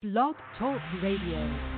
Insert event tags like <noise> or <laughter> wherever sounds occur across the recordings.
Blog Talk Radio.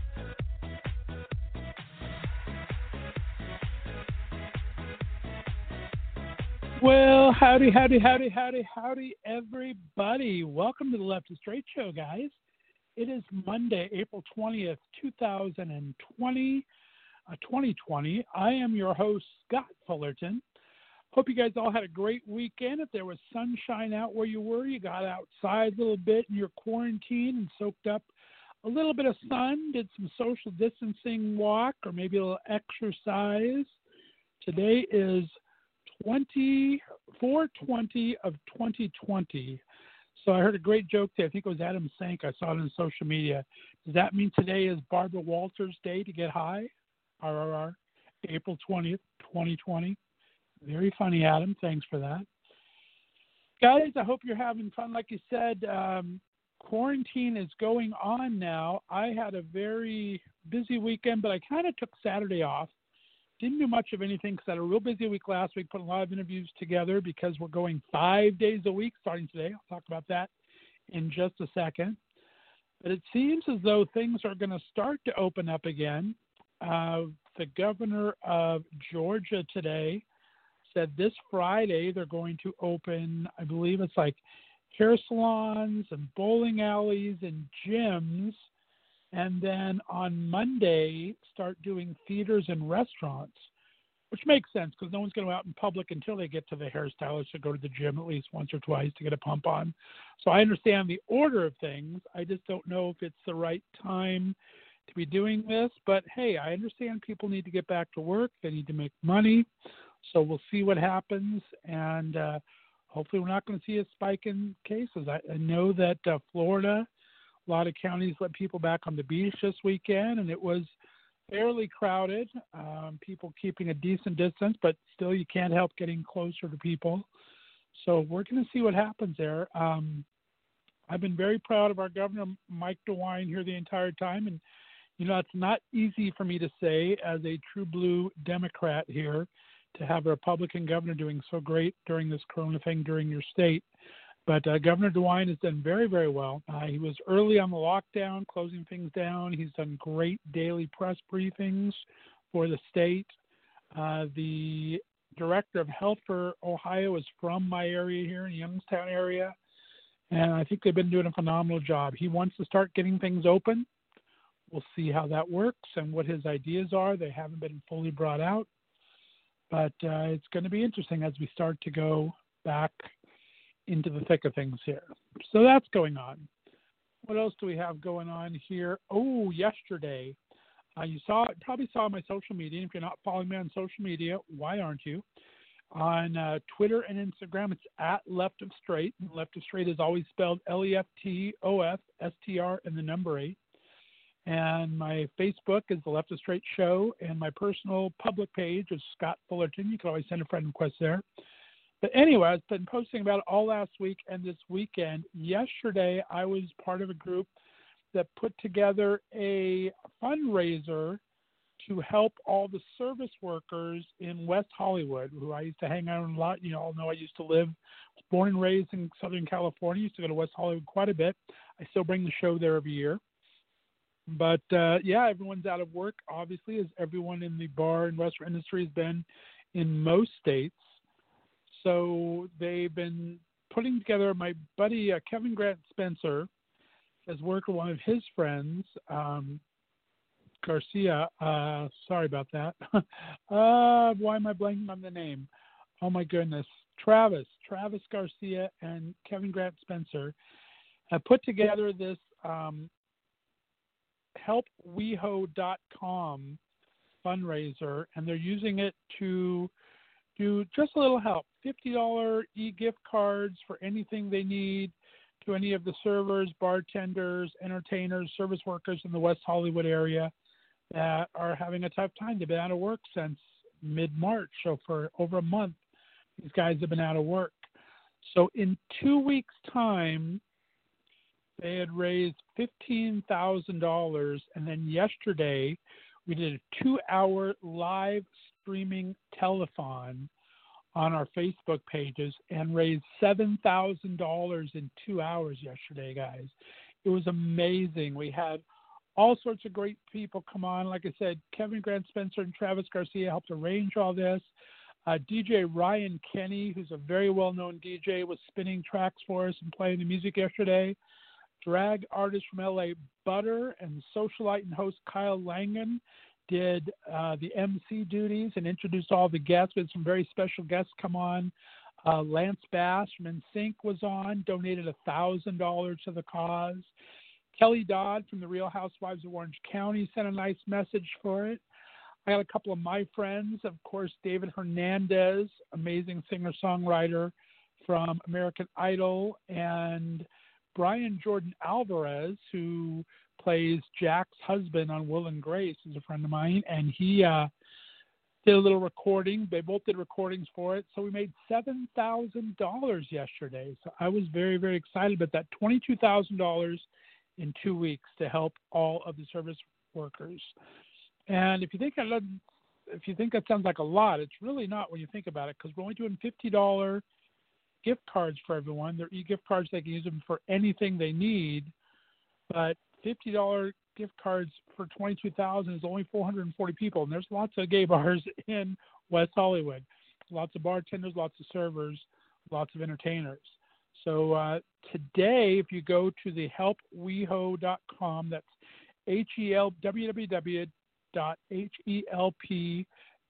Well, howdy, howdy, howdy, howdy, howdy, everybody. Welcome to the Left of Straight Show, guys. It is Monday, April 20th, 2020. Uh, 2020. I am your host, Scott Fullerton. Hope you guys all had a great weekend. If there was sunshine out where you were, you got outside a little bit in your quarantine and soaked up a little bit of sun, did some social distancing walk, or maybe a little exercise. Today is 20, 420 of 2020. So I heard a great joke today. I think it was Adam Sank. I saw it on social media. Does that mean today is Barbara Walters Day to get high? RRR. April 20th, 2020. Very funny, Adam. Thanks for that. Guys, I hope you're having fun. Like you said, um, quarantine is going on now. I had a very busy weekend, but I kind of took Saturday off didn't do much of anything because I had a real busy week last week, put a lot of interviews together because we're going five days a week starting today. I'll talk about that in just a second. But it seems as though things are going to start to open up again. Uh, the governor of Georgia today said this Friday they're going to open, I believe it's like hair salons and bowling alleys and gyms and then on Monday start doing theaters and restaurants, which makes sense because no one's going to go out in public until they get to the hairstylist or go to the gym at least once or twice to get a pump on. So I understand the order of things. I just don't know if it's the right time to be doing this. But hey, I understand people need to get back to work. They need to make money. So we'll see what happens. And uh, hopefully, we're not going to see a spike in cases. I, I know that uh, Florida a lot of counties let people back on the beach this weekend, and it was fairly crowded. Um, people keeping a decent distance, but still you can't help getting closer to people. So we're going to see what happens there. Um, I've been very proud of our governor, Mike DeWine, here the entire time, and you know it's not easy for me to say as a true blue Democrat here to have a Republican governor doing so great during this Corona thing during your state. But uh, Governor DeWine has done very, very well. Uh, he was early on the lockdown, closing things down. He's done great daily press briefings for the state. Uh, the director of health for Ohio is from my area here in Youngstown area, and I think they've been doing a phenomenal job. He wants to start getting things open. We'll see how that works and what his ideas are. They haven't been fully brought out, but uh, it's going to be interesting as we start to go back into the thick of things here. So that's going on. What else do we have going on here? Oh, yesterday, uh, you saw probably saw my social media. If you're not following me on social media, why aren't you? On uh, Twitter and Instagram, it's at Left of Straight. Left of Straight is always spelled L E F T O F S T R and the number eight. And my Facebook is the Left of Straight Show, and my personal public page is Scott Fullerton. You can always send a friend request there. But anyway, I've been posting about it all last week and this weekend. Yesterday, I was part of a group that put together a fundraiser to help all the service workers in West Hollywood, who I used to hang out a lot. You all know I used to live, born and raised in Southern California. Used to go to West Hollywood quite a bit. I still bring the show there every year. But uh, yeah, everyone's out of work, obviously, as everyone in the bar and restaurant industry has been in most states so they've been putting together. My buddy uh, Kevin Grant Spencer has worked with one of his friends, um, Garcia. Uh, sorry about that. <laughs> uh, why am I blanking on the name? Oh my goodness. Travis, Travis Garcia, and Kevin Grant Spencer have put together this um, helpweho.com fundraiser, and they're using it to just a little help $50 e gift cards for anything they need to any of the servers, bartenders, entertainers, service workers in the West Hollywood area that are having a tough time. They've been out of work since mid March. So, for over a month, these guys have been out of work. So, in two weeks' time, they had raised $15,000. And then yesterday, we did a two hour live streaming telethon on our Facebook pages and raised $7,000 in two hours yesterday, guys. It was amazing. We had all sorts of great people come on. Like I said, Kevin Grant Spencer and Travis Garcia helped arrange all this. Uh, DJ Ryan Kenny, who's a very well known DJ, was spinning tracks for us and playing the music yesterday. Drag artist from LA Butter and socialite and host Kyle Langen did uh, the MC duties and introduced all the guests. We had some very special guests come on. Uh, Lance Bass from NSYNC was on, donated $1,000 to the cause. Kelly Dodd from the Real Housewives of Orange County sent a nice message for it. I got a couple of my friends, of course, David Hernandez, amazing singer songwriter from American Idol, and Brian Jordan Alvarez, who plays Jack's husband on Will and Grace, is a friend of mine, and he uh, did a little recording. They both did recordings for it, so we made seven thousand dollars yesterday. So I was very, very excited about that. Twenty-two thousand dollars in two weeks to help all of the service workers. And if you think that if you think that sounds like a lot, it's really not when you think about it because we're only doing fifty dollar gift cards for everyone. They're e-gift cards; they can use them for anything they need. But fifty dollar gift cards for twenty two thousand is only four hundred and forty people, and there's lots of gay <laughs> bars in West Hollywood. Lots of bartenders, lots of servers, lots of entertainers. So uh, today, if you go to the helpweho.com, that's H E L www dot H E L P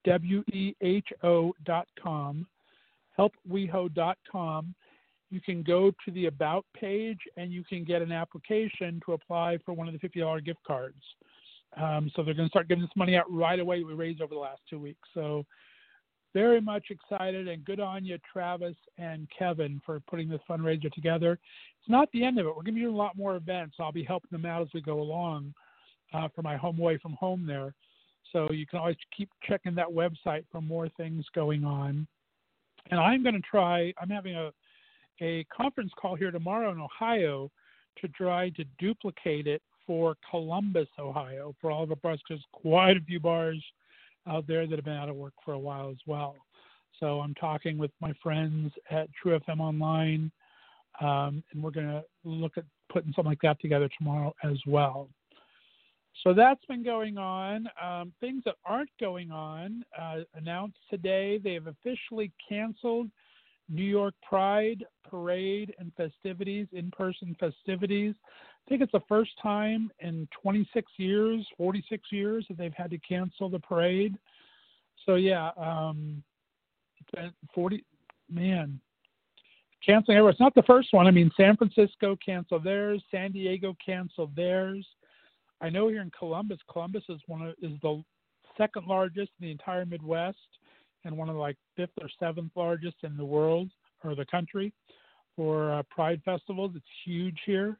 W E H O dot com, helpweho.com. You can go to the About page and you can get an application to apply for one of the $50 gift cards. Um, so they're going to start giving this money out right away. We raised over the last two weeks. So very much excited and good on you, Travis and Kevin, for putting this fundraiser together. It's not the end of it. We're going to doing a lot more events. I'll be helping them out as we go along uh, for my home away from home there. So you can always keep checking that website for more things going on. And I'm going to try, I'm having a, a conference call here tomorrow in Ohio to try to duplicate it for Columbus, Ohio, for all of our bars, because quite a few bars out there that have been out of work for a while as well. So I'm talking with my friends at True FM Online, um, and we're going to look at putting something like that together tomorrow as well. So that's been going on. Um, things that aren't going on uh, announced today. They have officially canceled New York Pride parade and festivities, in-person festivities. I think it's the first time in 26 years, 46 years that they've had to cancel the parade. So yeah, um, 40 man canceling everywhere. It's not the first one. I mean, San Francisco canceled theirs, San Diego canceled theirs. I know here in Columbus, Columbus is one of is the second largest in the entire Midwest and one of the like fifth or seventh largest in the world or the country for uh, Pride festivals. It's huge here,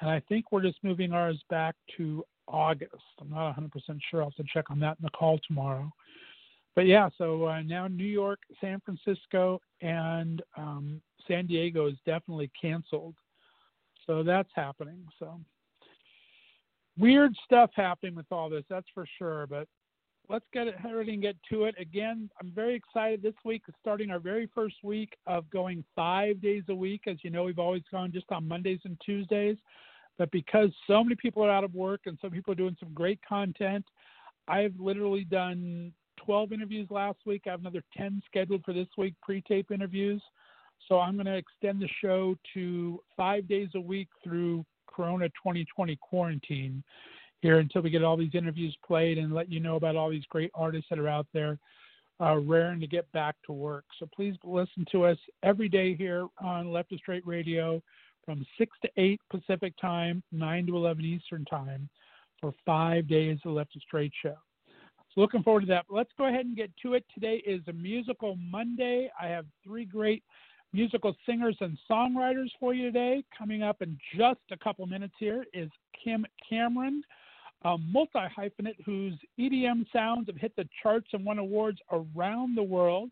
and I think we're just moving ours back to August. I'm not 100% sure. I'll have to check on that in the call tomorrow. But yeah, so uh, now New York, San Francisco, and um, San Diego is definitely canceled. So that's happening. So weird stuff happening with all this, that's for sure. But let's get it ready and get to it. Again, I'm very excited. This week starting our very first week of going five days a week. As you know, we've always gone just on Mondays and Tuesdays. But because so many people are out of work and some people are doing some great content, I've literally done 12 interviews last week. I have another 10 scheduled for this week, pre tape interviews. So I'm going to extend the show to five days a week through Corona 2020 quarantine. Here until we get all these interviews played and let you know about all these great artists that are out there uh, raring to get back to work. So please listen to us every day here on Left of Straight Radio from 6 to 8 Pacific Time, 9 to 11 Eastern Time for five days of Left of Straight Show. So looking forward to that. Let's go ahead and get to it. Today is a musical Monday. I have three great musical singers and songwriters for you today. Coming up in just a couple minutes here is Kim Cameron a multi hyphenate whose EDM sounds have hit the charts and won awards around the world.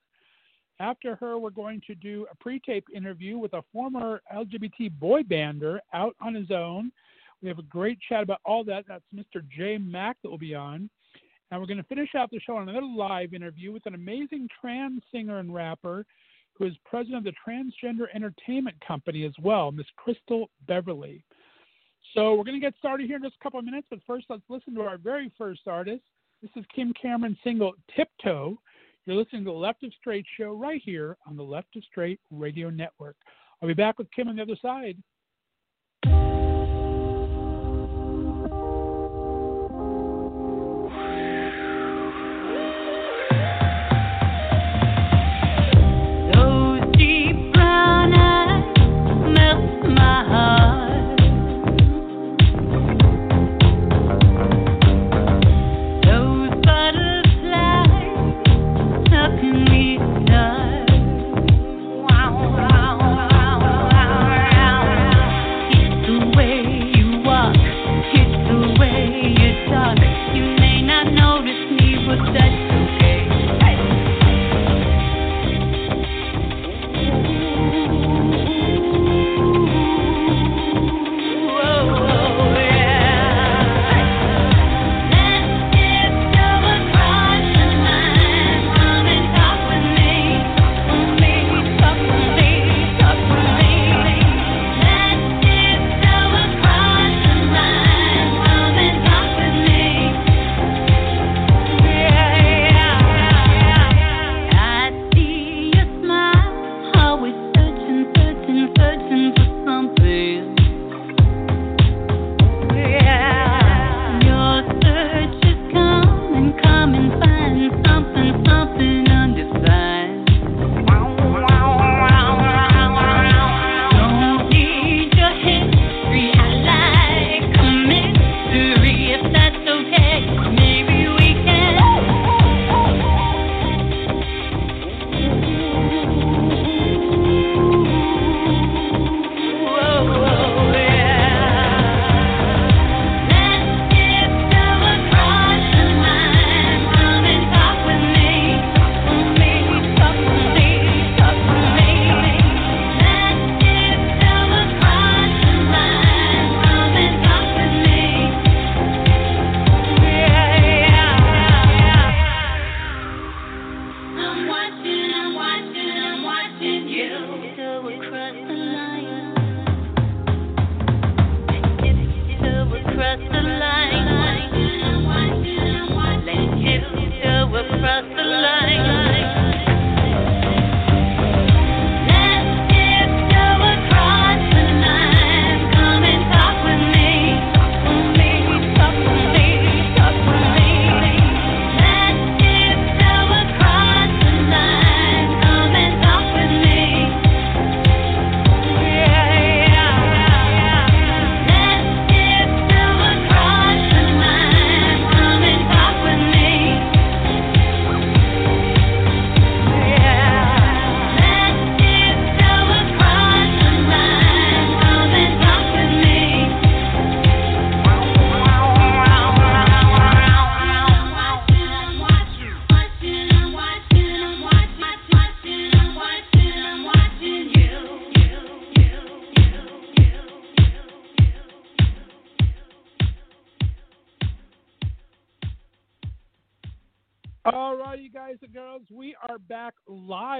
After her, we're going to do a pre tape interview with a former LGBT boy bander out on his own. We have a great chat about all that. That's Mr. J Mac that will be on. And we're going to finish out the show on another live interview with an amazing trans singer and rapper who is president of the Transgender Entertainment Company as well, Miss Crystal Beverly. So we're going to get started here in just a couple of minutes, but first let's listen to our very first artist. This is Kim Cameron's single Tiptoe. You're listening to the Left of Straight show right here on the Left of Straight Radio Network. I'll be back with Kim on the other side.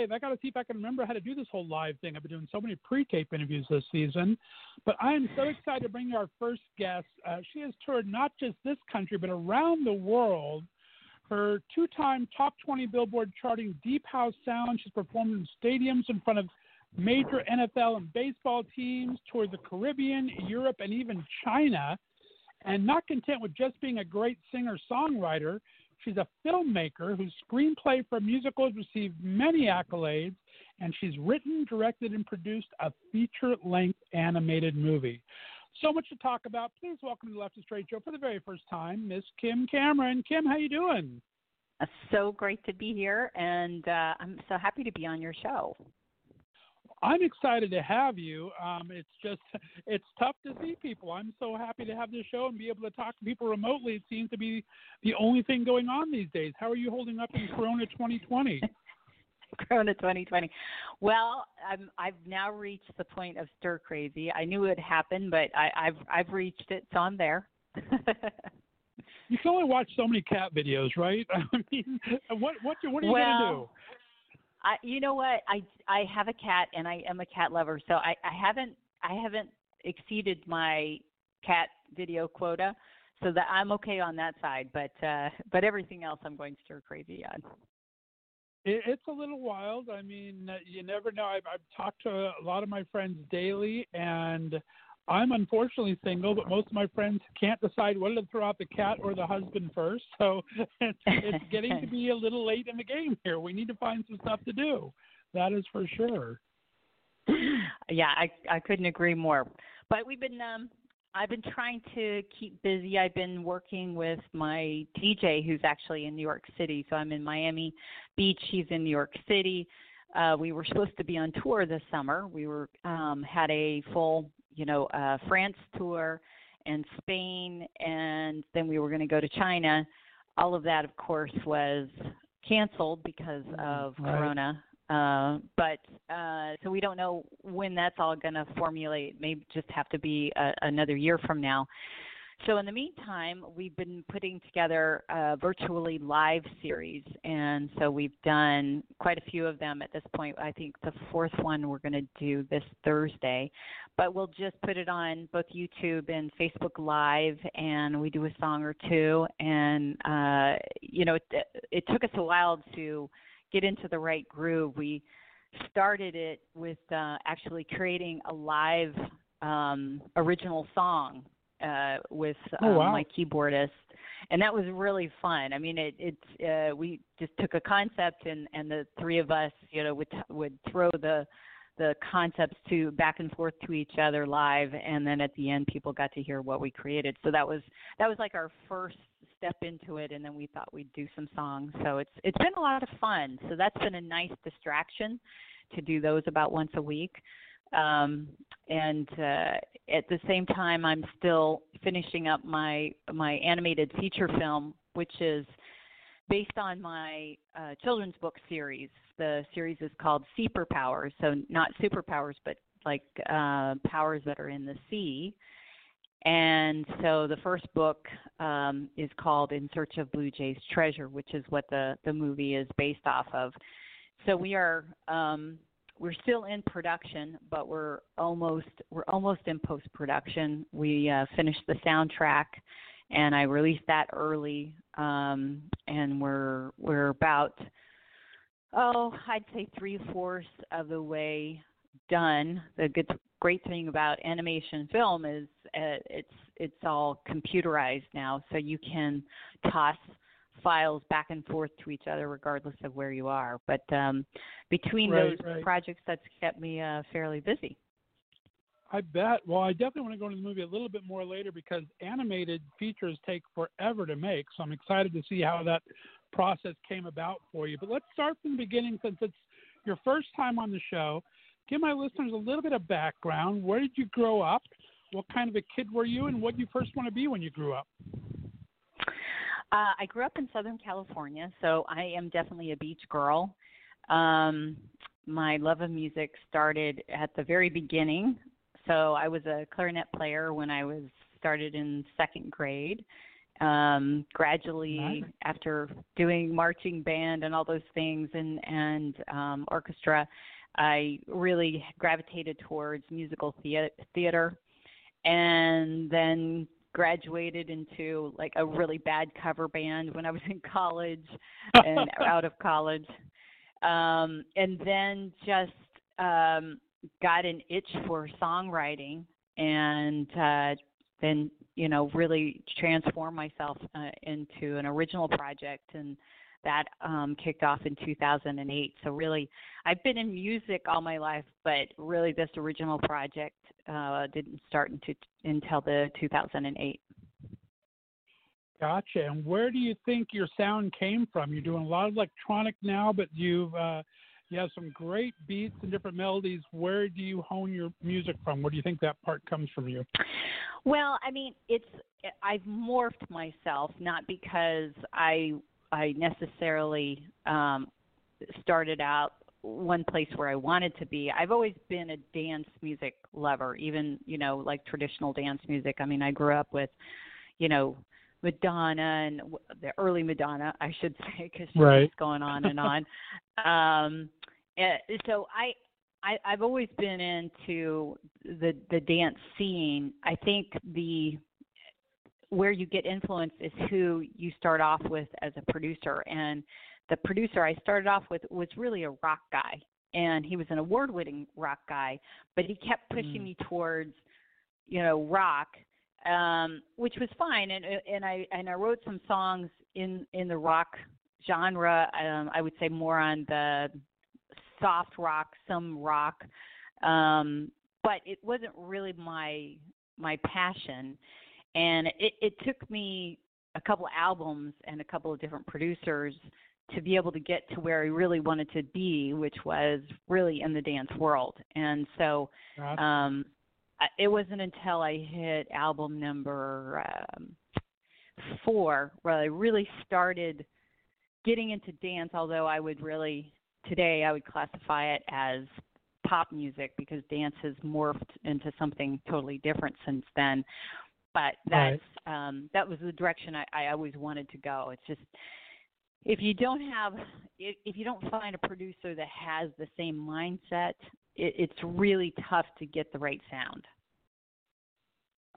I got to see if I can remember how to do this whole live thing. I've been doing so many pre-tape interviews this season, but I am so excited to bring you our first guest. Uh, she has toured not just this country but around the world. Her two-time top 20 Billboard charting Deep House sound. She's performed in stadiums in front of major NFL and baseball teams, toured the Caribbean, Europe, and even China. And not content with just being a great singer songwriter, she's a filmmaker whose screenplay for musicals received many accolades, and she's written, directed, and produced a feature length animated movie. So much to talk about. Please welcome to the Left of Straight Show for the very first time, Miss Kim Cameron. Kim, how you doing? Uh, so great to be here, and uh, I'm so happy to be on your show. I'm excited to have you. Um, it's just <laughs> it's tough to see people. I'm so happy to have this show and be able to talk to people remotely. It seems to be the only thing going on these days. How are you holding up in Corona 2020? <laughs> Corona 2020. Well, I'm, I've now reached the point of stir crazy. I knew it would happen, but I, I've I've reached it, so I'm there. <laughs> you can only watch so many cat videos, right? I mean, what what what are you well, gonna do? I, you know what? I I have a cat and I am a cat lover, so I I haven't I haven't exceeded my cat video quota, so that I'm okay on that side. But uh but everything else, I'm going stir crazy on. It, it's a little wild. I mean, you never know. I've I've talked to a lot of my friends daily, and I'm unfortunately single, but most of my friends can't decide whether to throw out the cat or the husband first. <laughs> So it's, it's <laughs> getting to be a little late in the game here. We need to find some stuff to do. That is for sure. Yeah, I I couldn't agree more. But we've been um I've been trying to keep busy. I've been working with my DJ who's actually in New York City. So I'm in Miami Beach, he's in New York City. Uh we were supposed to be on tour this summer. We were um had a full you know, uh, France tour and Spain, and then we were going to go to China. All of that, of course, was canceled because mm, of right. Corona. Uh, but uh, so we don't know when that's all going to formulate. Maybe just have to be a, another year from now. So in the meantime, we've been putting together a virtually live series, and so we've done quite a few of them at this point. I think the fourth one we're going to do this Thursday, but we'll just put it on both YouTube and Facebook Live, and we do a song or two. And uh, you know, it, it took us a while to get into the right groove. We started it with uh, actually creating a live um, original song uh, with oh, um, wow. my keyboardist, and that was really fun. I mean, it it's uh, we just took a concept and and the three of us, you know, would would throw the the concepts to back and forth to each other live and then at the end people got to hear what we created so that was that was like our first step into it and then we thought we'd do some songs so it's it's been a lot of fun so that's been a nice distraction to do those about once a week um, and uh, at the same time, I'm still finishing up my my animated feature film, which is based on my uh, children's book series. The series is called Superpowers, so not superpowers, but like uh, powers that are in the sea. And so the first book um, is called In Search of Blue Jay's Treasure, which is what the the movie is based off of. So we are um, we're still in production, but we're almost we're almost in post production. We uh, finished the soundtrack, and I released that early, um, and we're we're about oh I'd say three fourths of the way done. The good great thing about animation film is uh, it's it's all computerized now, so you can toss files back and forth to each other regardless of where you are. But um, between right, those right. projects, that's kept me uh, fairly busy. I bet. Well, I definitely want to go into the movie a little bit more later because animated features take forever to make. So I'm excited to see how that process came about for you. But let's start from the beginning since it's your first time on the show. Give my listeners a little bit of background. Where did you grow up? What kind of a kid were you, and what did you first want to be when you grew up? Uh, I grew up in Southern California, so I am definitely a beach girl. Um, my love of music started at the very beginning. So I was a clarinet player when I was started in second grade. Um, gradually, nice. after doing marching band and all those things and and um, orchestra, I really gravitated towards musical thea- theater, and then graduated into like a really bad cover band when I was in college and <laughs> out of college. Um and then just um got an itch for songwriting and uh then you know really transform myself uh, into an original project and that um kicked off in 2008 so really i've been in music all my life but really this original project uh didn't start into, until the 2008 Gotcha. And where do you think your sound came from? You're doing a lot of electronic now, but you've uh, you have some great beats and different melodies. Where do you hone your music from? Where do you think that part comes from you? Well, I mean, it's I've morphed myself not because I I necessarily um started out one place where I wanted to be. I've always been a dance music lover, even, you know, like traditional dance music. I mean, I grew up with, you know, Madonna and the early Madonna, I should <laughs> say, because she's right. going on and <laughs> on. um, and so I, I, I've always been into the the dance scene. I think the where you get influence is who you start off with as a producer. And the producer I started off with was really a rock guy, and he was an award-winning rock guy, but he kept pushing Mm. me towards, you know, rock um, which was fine. And and I and I wrote some songs in in the rock genre. Um, I would say more on the soft rock, some rock, um, but it wasn't really my my passion. And it, it took me a couple albums and a couple of different producers to be able to get to where I really wanted to be, which was really in the dance world. And so Gotcha. um I- it wasn't until I hit album number um, four where I really started getting into dance. Although I would really today I would classify it as pop music because dance has morphed into something totally different since then. But Right. that's um, that was the direction I, I always wanted to go. It's just if you don't have if, if you don't find a producer that has the same mindset it, it's really tough to get the right sound.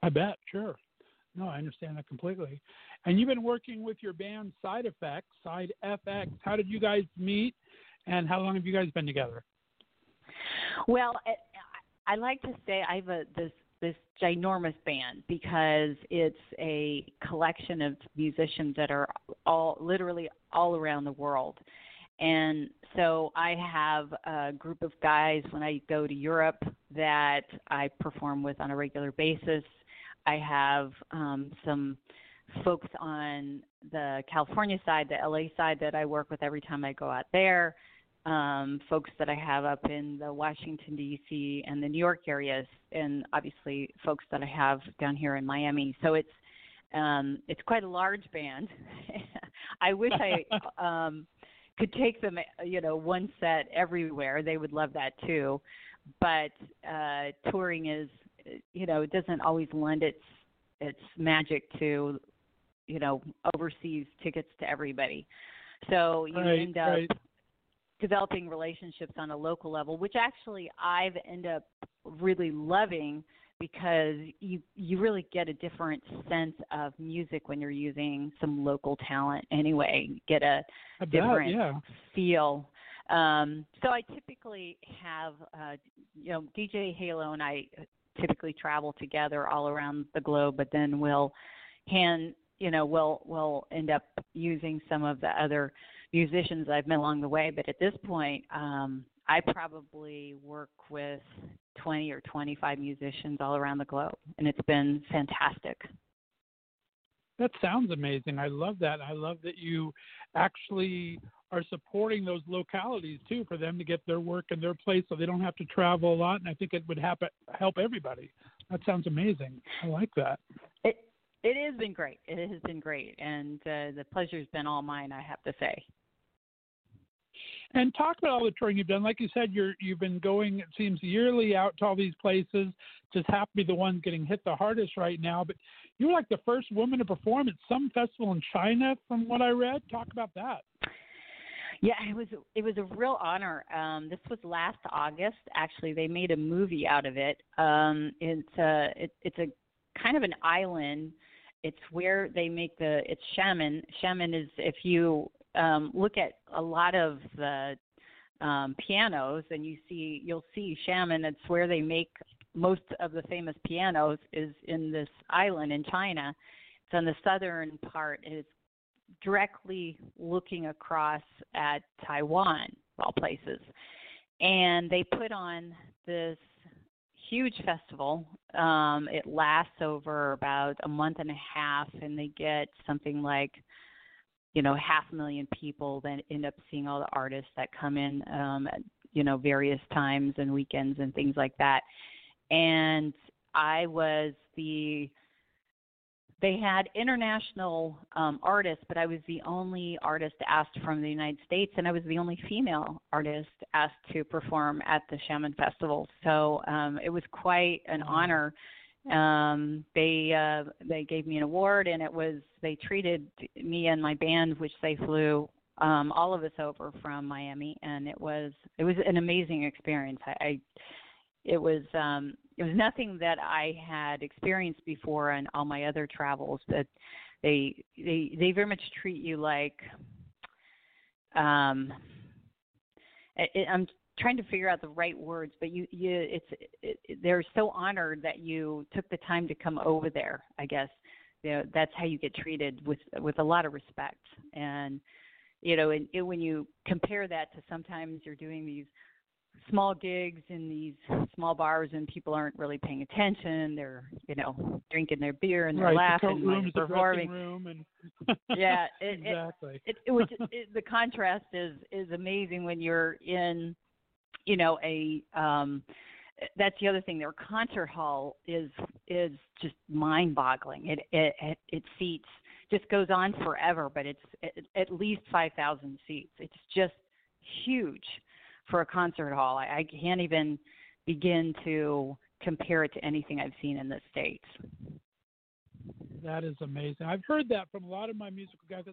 I bet, sure. No, I understand that completely. And you've been working with your band Side Effects, Side FX. How did you guys meet, and how long have you guys been together? Well, I, I like to say I have a this this ginormous band because it's a collection of musicians that are all literally all around the world. And so I have a group of guys when I go to Europe that I perform with on a regular basis. I have um, some folks on the California side, the LA side that I work with every time I go out there. Um, folks that I have up in the Washington D.C. and the New York areas, and obviously folks that I have down here in Miami. So it's um, it's quite a large band. <laughs> I wish I <laughs> um, could take them, you know, one set everywhere. They would love that too. But uh, touring is, you know, it doesn't always lend its its magic to, you know, overseas tickets to everybody. So you Right, end up right. Developing relationships on a local level, which actually I've end up really loving because you you really get a different sense of music when you're using some local talent anyway. Get a I bet, different yeah. feel. Um, so I typically have, uh, you know, DJ Halo and I typically travel together all around the globe, but then we'll hand, you know, we'll we'll end up using some of the other musicians I've met along the way. But at this point, um, I probably work with 20 or 25 musicians all around the globe, and it's been fantastic. That sounds amazing. I love that. I love that you actually are supporting those localities too for them to get their work in their place so they don't have to travel a lot. And I think it would help help everybody. That sounds amazing. I like that. It it has been great. It has been great, and uh, the pleasure's been all mine. I have to say. And talk about all the touring you've done. Like you said, you're you've been going. It seems yearly out to all these places. Just happen to be the ones getting hit the hardest right now. But you were like the first woman to perform at some festival in China, from what I read. Talk about that. Yeah, it was it was a real honor. Um, this was last August. Actually, they made a movie out of it. Um, it's a it, it's a kind of an island. It's where they make the it's Xiamen. Xiamen is if you um, look at a lot of the um, pianos and you see you'll see Xiamen. It's where they make most of the famous pianos is in this island in China. It's on the southern part. It's directly looking across at Taiwan, all places. And they put on this huge festival. Um, it lasts over about a month and a half, and they get something like, you know, half a million people that end up seeing all the artists that come in, um, at, you know, various times and weekends and things like that. And I was the they had international um, artists, but I was the only artist asked from the United States, and I was the only female artist asked to perform at the Xiamen Festival. So um, it was quite an honor. Um, they uh, they gave me an award, and it was they treated me and my band, which they flew um, all of us over from Miami, and it was it was an amazing experience. I, I it was um it was nothing that I had experienced before on all my other travels. But they they they very much treat you like um it, I'm trying to figure out the right words, but you you it's it, it, they're so honored that you took the time to come over there. I guess you know that's how you get treated with with a lot of respect and you know and, and when you compare that to sometimes you're doing these small gigs in these small bars and people aren't really paying attention. They're, you know, drinking their beer and they're right, laughing the and performing. Room and <laughs> <laughs> yeah, it, exactly. It, it, it, it, the contrast is is amazing when you're in, you know, a um that's the other thing. Their concert hall is is just mind-boggling. It it it, it seats just goes on forever, but it's at, at least 5,000 seats. It's just huge for a concert hall. I, I can't even begin to compare it to anything I've seen in the states. That is amazing. I've heard that from a lot of my musical guys.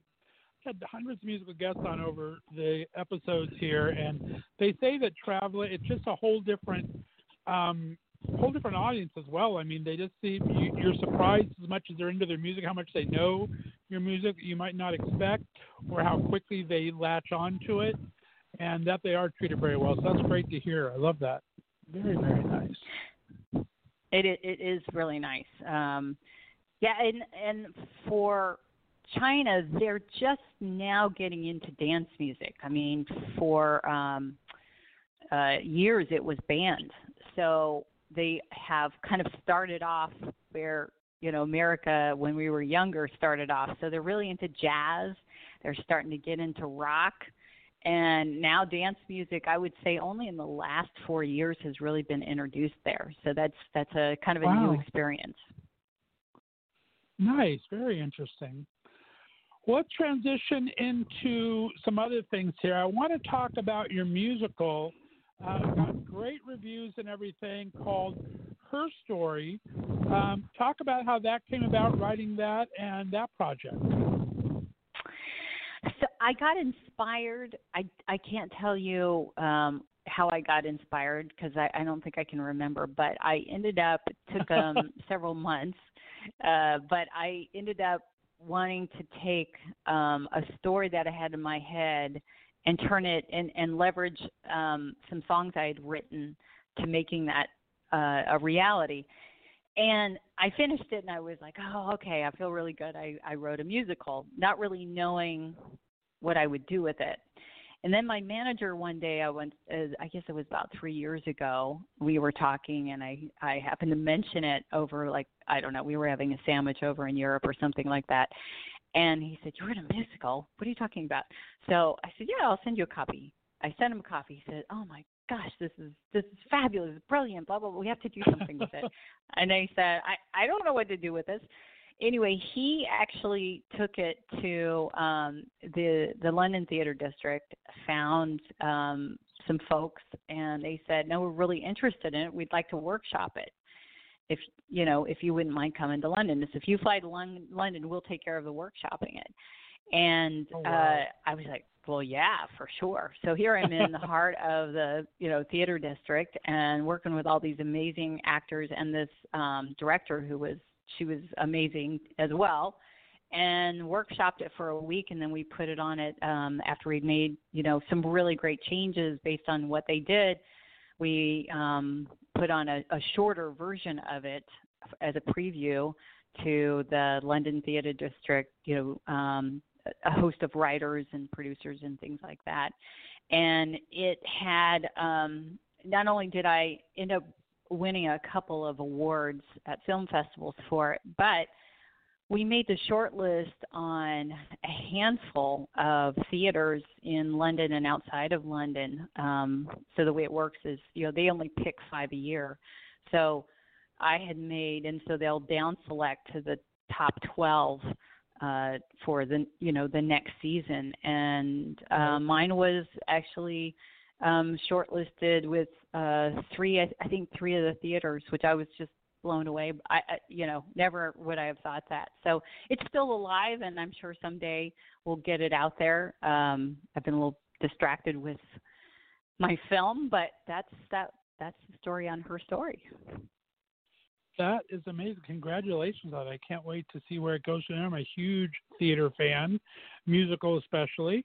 Had hundreds of musical guests on over the episodes here, and they say that travel it's just a whole different, um, whole different audience as well. I mean, they just see you, you're surprised as much as they're into their music, how much they know your music you might not expect, or how quickly they latch on to it and that they are treated very well. So that's great to hear. I love that. Very very nice. It it is really nice. Um, yeah, and and for China, they're just now getting into dance music. I mean, for um, uh, years it was banned, so they have kind of started off where you know America when we were younger started off. So they're really into jazz. They're starting to get into rock and now dance music i would say only in the last four years has really been introduced there so that's that's a kind of a wow. new experience nice very interesting let's transition into some other things here. I want to talk about your musical. Uh, got great reviews and everything called her story. Um, talk about how that came about writing that and that project. So I got inspired. I I can't tell you um how I got inspired because I, I don't think I can remember, but I ended up it took um <laughs> several months, uh, but I ended up wanting to take um a story that I had in my head and turn it and and leverage um some songs I had written to making that uh, a reality and I finished it and I was like, oh, okay, I feel really good. I, I wrote a musical, not really knowing what I would do with it. And then my manager one day, I went, uh, I guess it was about three years ago, we were talking and I, I happened to mention it over like, I don't know, we were having a sandwich over in Europe or something like that. And he said, You're in a musical? What are you talking about? So I said, Yeah, I'll send you a copy. I sent him a copy. He said, "Oh my gosh, this is this is fabulous, brilliant, blah blah. blah. We have to do something with it." <laughs> and I said, "I I don't know what to do with this." Anyway, he actually took it to um, the the London Theatre District, found um, some folks, and they said, "No, we're really interested in it. We'd like to workshop it." If you know, if you wouldn't mind coming to London, so if you fly to London, London, we'll take care of the workshopping it. And oh, wow. uh, I was like, well, yeah, for sure. So here I'm in the heart <laughs> of the, you know, theater district and working with all these amazing actors and this um, director who was, she was amazing as well, and workshopped it for a week, and then we put it on it um, after we'd made, you know, some really great changes based on what they did. We um, put on a, a shorter version of it as a preview to the London Theatre District, you know, um, a host of writers and producers and things like that. And it had um, not only did I end up winning a couple of awards at film festivals for it, but we made the short list on a handful of theaters in London and outside of London. Um, so the way it works is, you know, they only pick five a year. So I had made, and so they'll down select to the top 12 uh, for the, you know, the next season. And uh, mine was actually um, shortlisted with uh, three, I, think three of the theaters, which I was just blown away. I, I, you know, never would I have thought that. So it's still alive, and I'm sure someday we'll get it out there. Um, I've been a little distracted with my film, but that's that. That's the story on her story. That is amazing. Congratulations on it. I can't wait to see where it goes. I'm a huge theater fan, musical especially.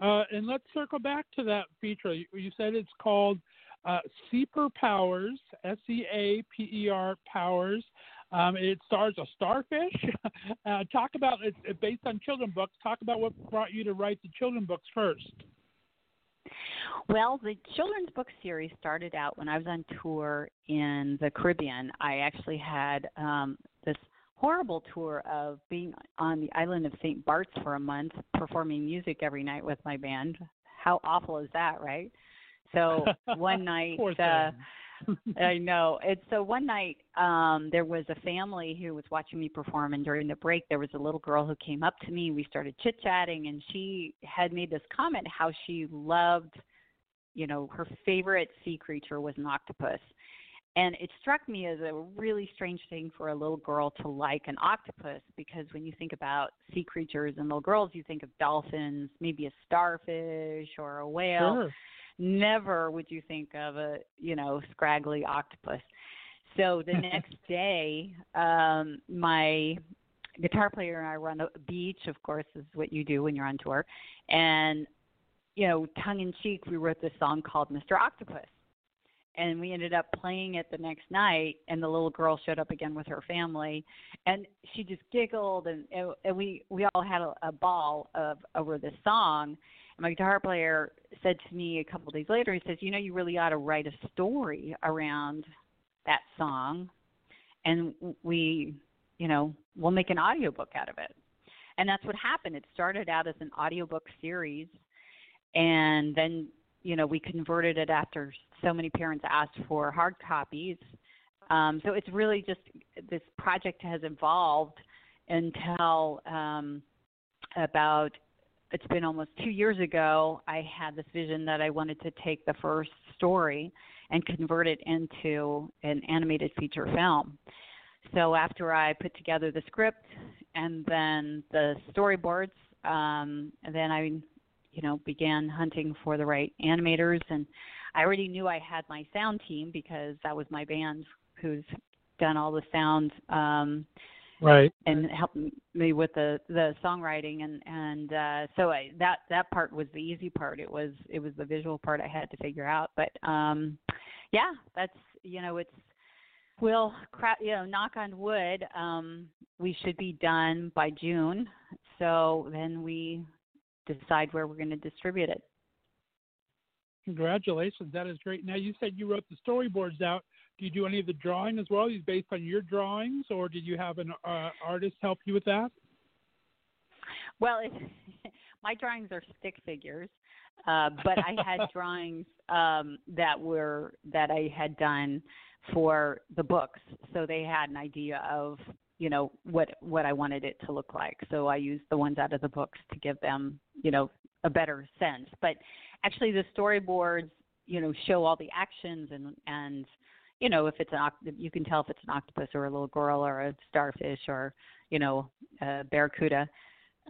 Uh, and let's circle back to that feature. You, you said it's called uh, Seaper Powers, S E A P E R Powers. Um, it stars a starfish. <laughs> uh, talk about it's based on children books. Talk about what brought you to write the children books first. Well, the children's book series started out when I was on tour in the Caribbean. I actually had um, this horrible tour of being on the island of St. Bart's for a month, performing music every night with my band. How awful is that, right? So <laughs> one night, uh, I <laughs> know. And so one night, um, there was a family who was watching me perform, and during the break, there was a little girl who came up to me. We started chit chatting, and she had made this comment how she loved, you know, her favorite sea creature was an octopus and it struck me as a really strange thing for a little girl to like an octopus because when you think about sea creatures and little girls, you think of dolphins, maybe a starfish or a whale. Sure. Never would you think of a, you know, scraggly octopus. So the <laughs> next day, um, my guitar player and I were on the beach, of course, is what you do when you're on tour. And, you know, tongue in cheek, we wrote this song called Mr. Octopus and we ended up playing it the next night and the little girl showed up again with her family and she just giggled and and we we all had a, a ball of over this song. And my guitar player said to me a couple of days later he says you know you really ought to write a story around that song and we you know we'll make an audiobook out of it. And that's what happened. It started out as an audiobook series and then you know we converted it after so many parents asked for hard copies. Um, so it's really just this project has evolved until um, about it's been almost two years ago. I had this vision that I wanted to take the first story and convert it into an animated feature film. So after I put together the script and then the storyboards, um, and then I, you know, began hunting for the right animators. And I already knew I had my sound team because that was my band who's done all the sound um right. and helped me with the the songwriting. And and uh so I, that that part was the easy part. It was it was the visual part I had to figure out. But um yeah that's you know it's we'll cra- you know knock on wood um we should be done by June. So then we decide where we're going to distribute it Congratulations, that is great. Now you said you wrote the storyboards out. Do you do any of the drawing as well? Is based on your drawings, or did you have an uh, artist help you with that? Well, it, <laughs> my drawings are stick figures, uh, but I had <laughs> drawings um, that were that I had done for the books, so they had an idea of you know what what I wanted it to look like. So I used the ones out of the books to give them you know a better sense. But actually the storyboards you know show all the actions and and you know if it's an you can tell if it's an octopus or a little girl or a starfish or you know a barracuda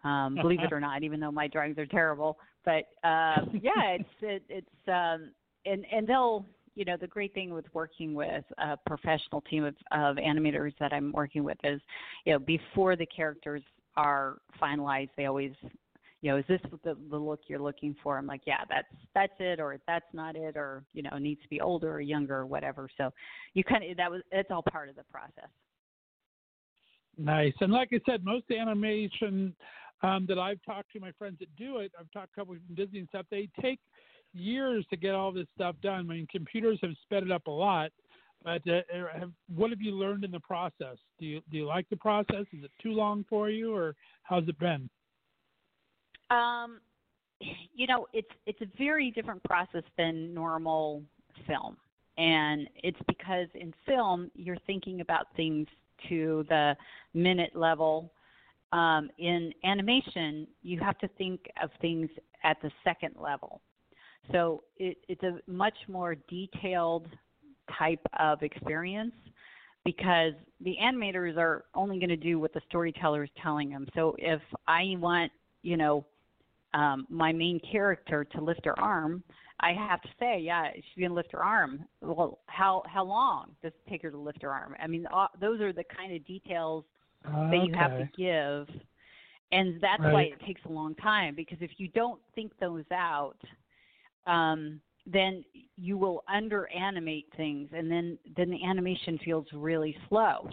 um believe it or <laughs> not even though my drawings are terrible but uh yeah it's it, it's um and and they'll you know the great thing with working with a professional team of, of animators that I'm working with is you know before the characters are finalized they always you know, is this the the look you're looking for? I'm like, yeah, that's that's it, or that's not it, or you know, needs to be older or younger or whatever. So you kind of that was it's all part of the process. Nice. And like I said, most animation um, that I've talked to, my friends that do it, I've talked a couple from Disney and stuff, they take years to get all this stuff done. I mean, computers have sped it up a lot. But uh, uh, have, what have you learned in the process? Do you do you like the process? Is it too long for you, or how's it been? Um, you know, it's it's a very different process than normal film, and it's because in film you're thinking about things to the minute level. Um, in animation, you have to think of things at the second level. So it, it's a much more detailed type of experience because the animators are only going to do what the storyteller is telling them. So if I want, you know, um, my main character to lift her arm, I have to say, yeah, she's going to lift her arm. Well, how how long does it take her to lift her arm? I mean, uh, those are the kind of details okay. that you have to give, and that's right. why it takes a long time. Because if you don't think those out, um, then you will under animate things and then then the animation feels really slow.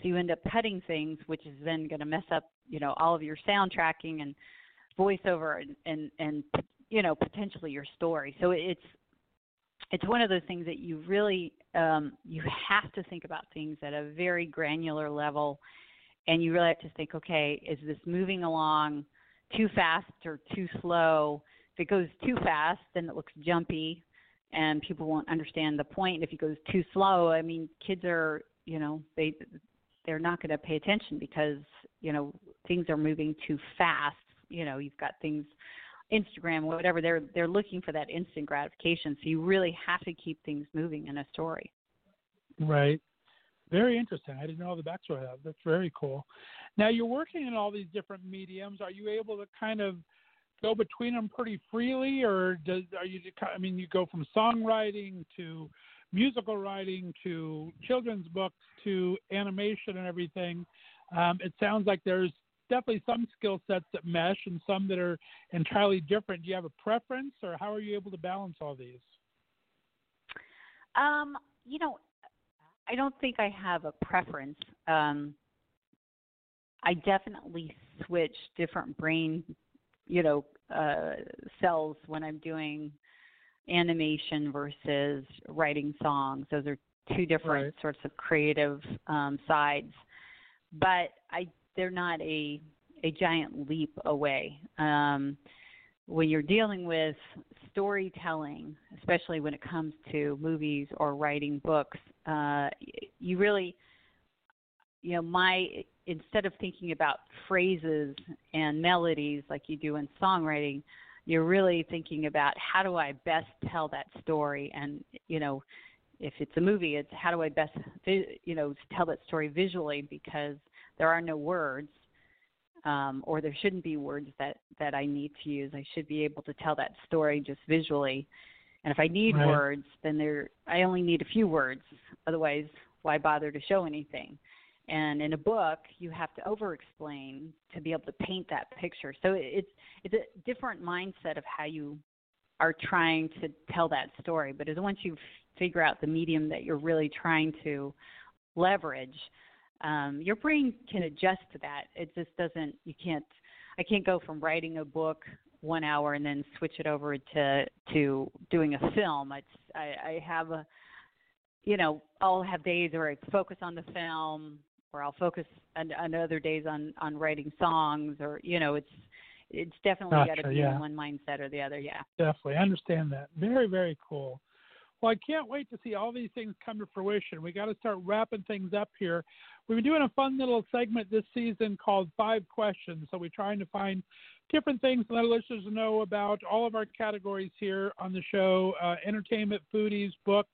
So you end up cutting things which is then going to mess up you know all of your sound tracking and voiceover and and and you know potentially your story. So it's it's one of those things that you really um you have to think about things at a very granular level and you really have to think okay is this moving along too fast or too slow if it goes too fast, then it looks jumpy, and people won't understand the point. If it goes too slow, I mean, kids are, you know, they they're not going to pay attention because you know things are moving too fast. You know, you've got things, Instagram, whatever. They're they're looking for that instant gratification. So you really have to keep things moving in a story. Right. Very interesting. I didn't know the backstory of that. That's very cool. Now you're working in all these different mediums. Are you able to kind of go between them pretty freely, or does are you? I mean, you go from songwriting to musical writing to children's books to animation and everything. Um, it sounds like there's definitely some skill sets that mesh and some that are entirely different. Do you have a preference, or how are you able to balance all these? Um, you know, I don't think I have a preference. Um, I definitely switch different brain you know uh, cells when I'm doing animation versus writing songs. Those are two different right. sorts of creative um, sides, but I they're not a a giant leap away. Um, when you're dealing with storytelling, especially when it comes to movies or writing books, uh, you really, you know, my instead of thinking about phrases and melodies like you do in songwriting, you're really thinking about how do I best tell that story? And you know if it's a movie it's how do I best you know tell that story visually because there are no words um, or there shouldn't be words that that I need to use. I should be able to tell that story just visually. And if I need right. words then there I only need a few words. Otherwise why bother to show anything and in a book you have to over explain to be able to paint that picture. So it's it's a different mindset of how you are trying to tell that story. But once you figure out the medium that you're really trying to leverage um, your brain can adjust to that. It just doesn't you can't i can't go from writing a book one hour and then switch it over to to doing a film. It's i i have a you know, I'll have days where I focus on the film, or I'll focus on, on other days on on writing songs or you know it's it's definitely gotcha, got to be yeah. in one mindset or the other yeah Definitely, I understand that. Very, very cool. Well, I can't wait to see all these things come to fruition. We got to start wrapping things up here. We've been doing a fun little segment this season called Five Questions. So we're trying to find different things to let our listeners know about all of our categories here on the show uh, entertainment, foodies, books,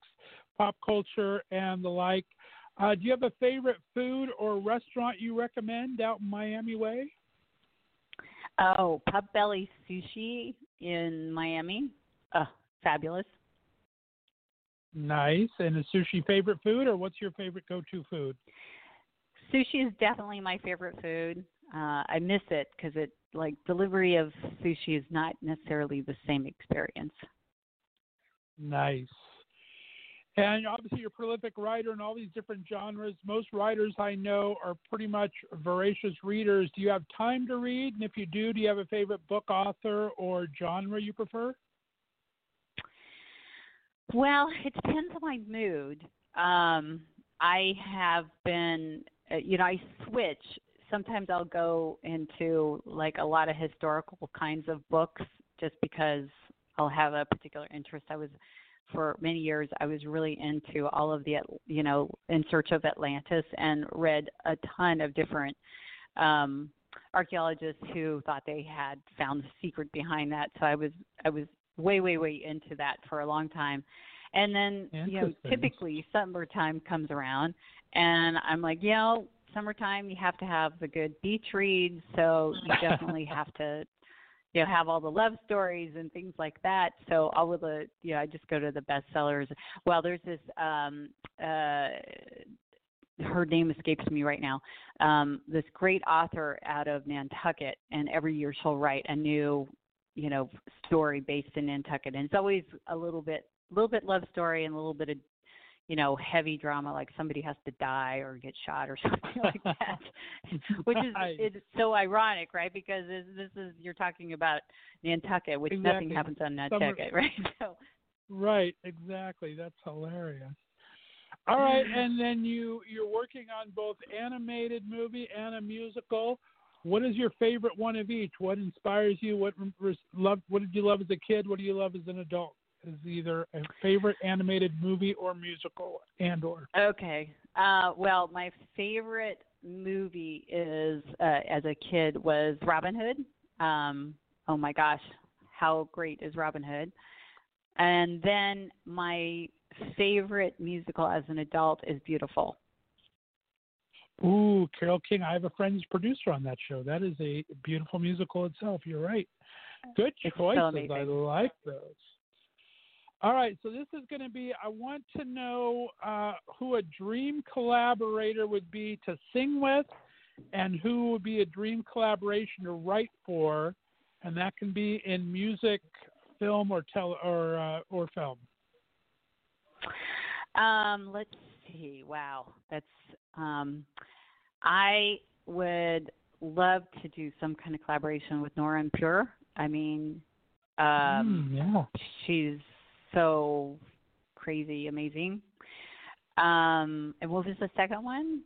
pop culture, and the like. Uh, do you have a favorite food or restaurant you recommend out in Miami Way? Oh, Potbelly Sushi in Miami. Oh, fabulous. Nice. And is sushi favorite food, or what's your favorite go-to food? Sushi is definitely my favorite food. uh, I miss it because it like delivery of sushi is not necessarily the same experience. Nice. And obviously, you're a prolific writer in all these different genres. Most writers I know are pretty much voracious readers. Do you have time to read? And if you do, do you have a favorite book author or genre you prefer? Well, it depends on my mood. Um, I have been, uh, you know, I switch. Sometimes I'll go into like a lot of historical kinds of books just because I'll have a particular interest. I was for many years I was really into all of the you know in search of Atlantis and read a ton of different um archaeologists who thought they had found the secret behind that. So I was I was way way way into that for a long time. And then you know typically summertime comes around and I'm like you know summertime you have to have the good beach reads. So you <laughs> definitely have to you know have all the love stories and things like that. So all of the you know i just go to the bestsellers well there's this um uh her name escapes me right now. Um this great author out of nantucket and every year she'll write a new you know story based in nantucket. And it's always a little bit a little bit love story and a little bit of you know, heavy drama like somebody has to die or get shot or <laughs> something like <laughs> that, which is it's so ironic, right? Because this is you're talking about Nantucket, which exactly. nothing happens on Nantucket, Summer, <laughs> right? So, right, exactly. That's hilarious. All right, and then you you're working on both animated movie and a musical. What is your favorite one of each? What inspires you? What love? What did you love as a kid? What do you love as an adult? Is either a favorite animated movie or musical and or okay uh well my favorite movie is uh as a kid was robin hood um oh my gosh how great is robin hood and then my favorite musical as an adult is beautiful Ooh, Carole King. I have a friend who's producer on that show. That is a beautiful musical itself. You're right. Good choices. So I like those. All right, so this is going to be. I want to know uh, who a dream collaborator would be to sing with, and who would be a dream collaboration to write for, and that can be in music, film, or tele or uh, or film. Um, let's see. Wow, that's. Um, I would love to do some kind of collaboration with Nora En Pure. I mean, um, mm, yeah. she's so crazy amazing. Um, and what was the second one?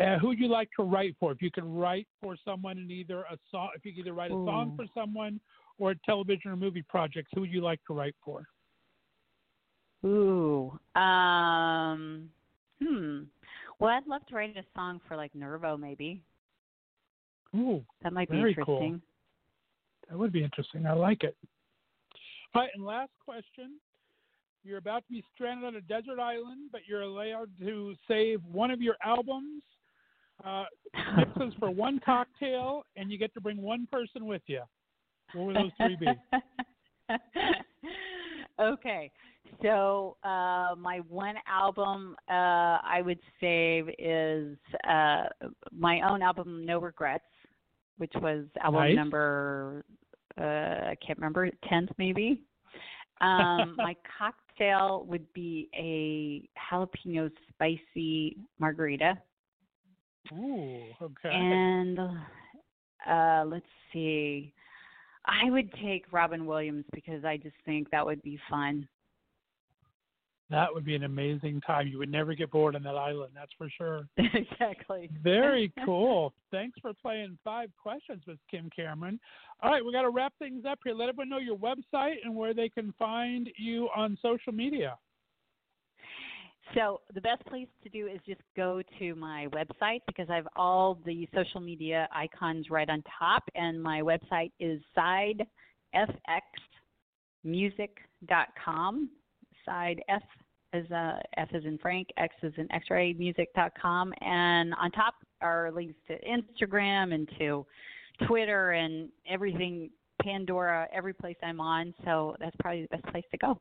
Uh, who'd you like to write for? If you could write for someone in either a song, if you could either write a Ooh. song for someone or a television or movie project, who would you like to write for? Ooh, um, hmm. Well, I'd love to write a song for like Nervo, maybe. Ooh, that might be interesting. Cool. That would be interesting. I like it. All right, and last question. You're about to be stranded on a desert island, but you're allowed to save one of your albums, uh, mixes for one cocktail, and you get to bring one person with you. What would those three be? <laughs> okay. So uh, my one album uh, I would save is uh, my own album, No Regrets, which was album nice. number uh, I can't remember tenth maybe. Um, <laughs> my cocktail would be a jalapeno spicy margarita. Ooh, okay. And uh, let's see. I would take Robin Williams because I just think that would be fun. That would be an amazing time. You would never get bored on that island, that's for sure. <laughs> exactly. Very cool. Thanks for playing five questions with Kim Cameron. All right, we got to wrap things up here. Let everyone know your website and where they can find you on social media. So the best place to do is just go to my website because I have all the social media icons right on top, and my website is sidefxmusic.com. Side F is uh, F is in Frank, X is in X-ray music.com, and on top are links to Instagram and to Twitter and everything, Pandora, every place I'm on. So that's probably the best place to go.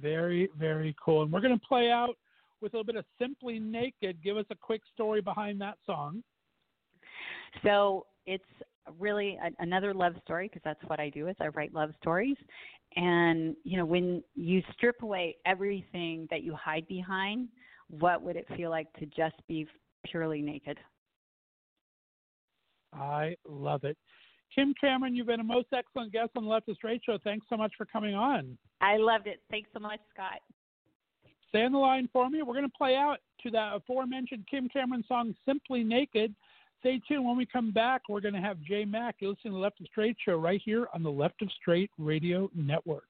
Very, very cool. And we're going to play out with a little bit of Simply Naked. Give us a quick story behind that song. So it's really a, another love story because that's what I do is I write love stories. And you know, when you strip away everything that you hide behind, what would it feel like to just be purely naked? I love it. Kim Cameron, you've been a most excellent guest on the Left of Straight Show. Thanks so much for coming on. I loved it. Thanks so much, Scott. Stay on the line for me. We're going to play out to that aforementioned Kim Cameron song, Simply Naked. Stay tuned. When we come back, we're going to have Jay Mack. You're listening to the Left of Straight show right here on the Left of Straight Radio Network.